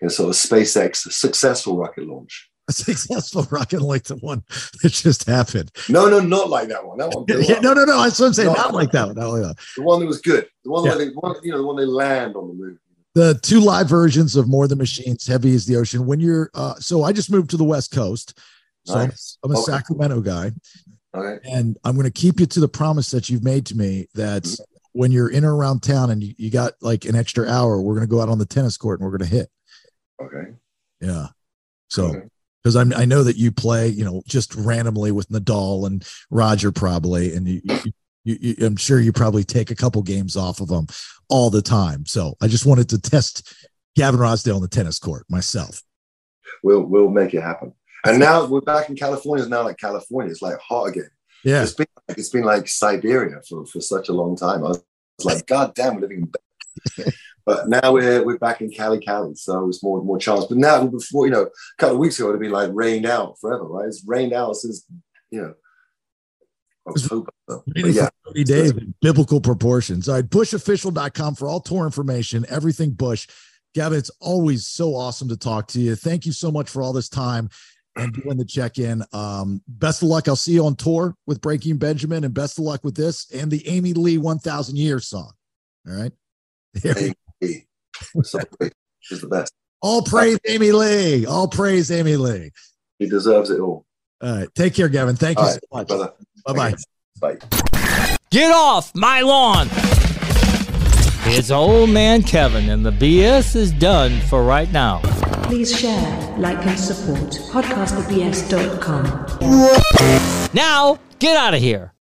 in a sort of SpaceX successful rocket launch. a successful rocket like the one that just happened. No, no, not like that one. That one. Yeah, up. no, no, no. That's what I'm saying. No. Not like that one. Not like that. The one that was good. The one Yeah. where they, one, you know, the one they land on the moon. The two live versions of More Than Machines, Heavy as the Ocean. When you're, uh, so I just moved to the West Coast. So I'm- I'm, a Okay. Sacramento guy. Okay. And I'm going to keep you to the promise that you've made to me that Mm-hmm. when you're in or around town and you, you got like an extra hour, we're going to go out on the tennis court and we're going to hit. Okay. Yeah. So, Okay. because I'm, I know that you play, you know, just randomly with Nadal and Roger probably, and you, you, you, you, I'm sure you probably take a couple games off of them all the time. So I just wanted to test Gavin Rossdale on the tennis court myself. We'll we'll make it happen. And now we're back in California. It's now like California. It's like hot again. Yeah. It's been like, it's been like Siberia for, for such a long time. I was like, God damn, we're living in But now we're we're back in Cali, Cali, so it's more more chance. But now before, you know, a couple of weeks ago, it'd been like rained out forever, right? It's rained out since you know October. So, yeah, for 30 days in biblical proportions. All right, bushofficial.com for all tour information, everything Bush. Gavin, it's always so awesome to talk to you. Thank you so much for all this time and doing the check in. Um, best of luck. I'll see you on tour with Breaking Benjamin, and best of luck with this and the Amy Lee 1000 Years song. All right. Amy so. She's the best. All praise Amy Lee. All praise Amy Lee. He deserves it all. All right. Take care, Gavin. Thank you All so much. brother. Bye bye. Bye. Get off my lawn! It's old man Kevin, and the BS is done for right now. Please share, like, and support podcastthebs.com. Now, get out of here.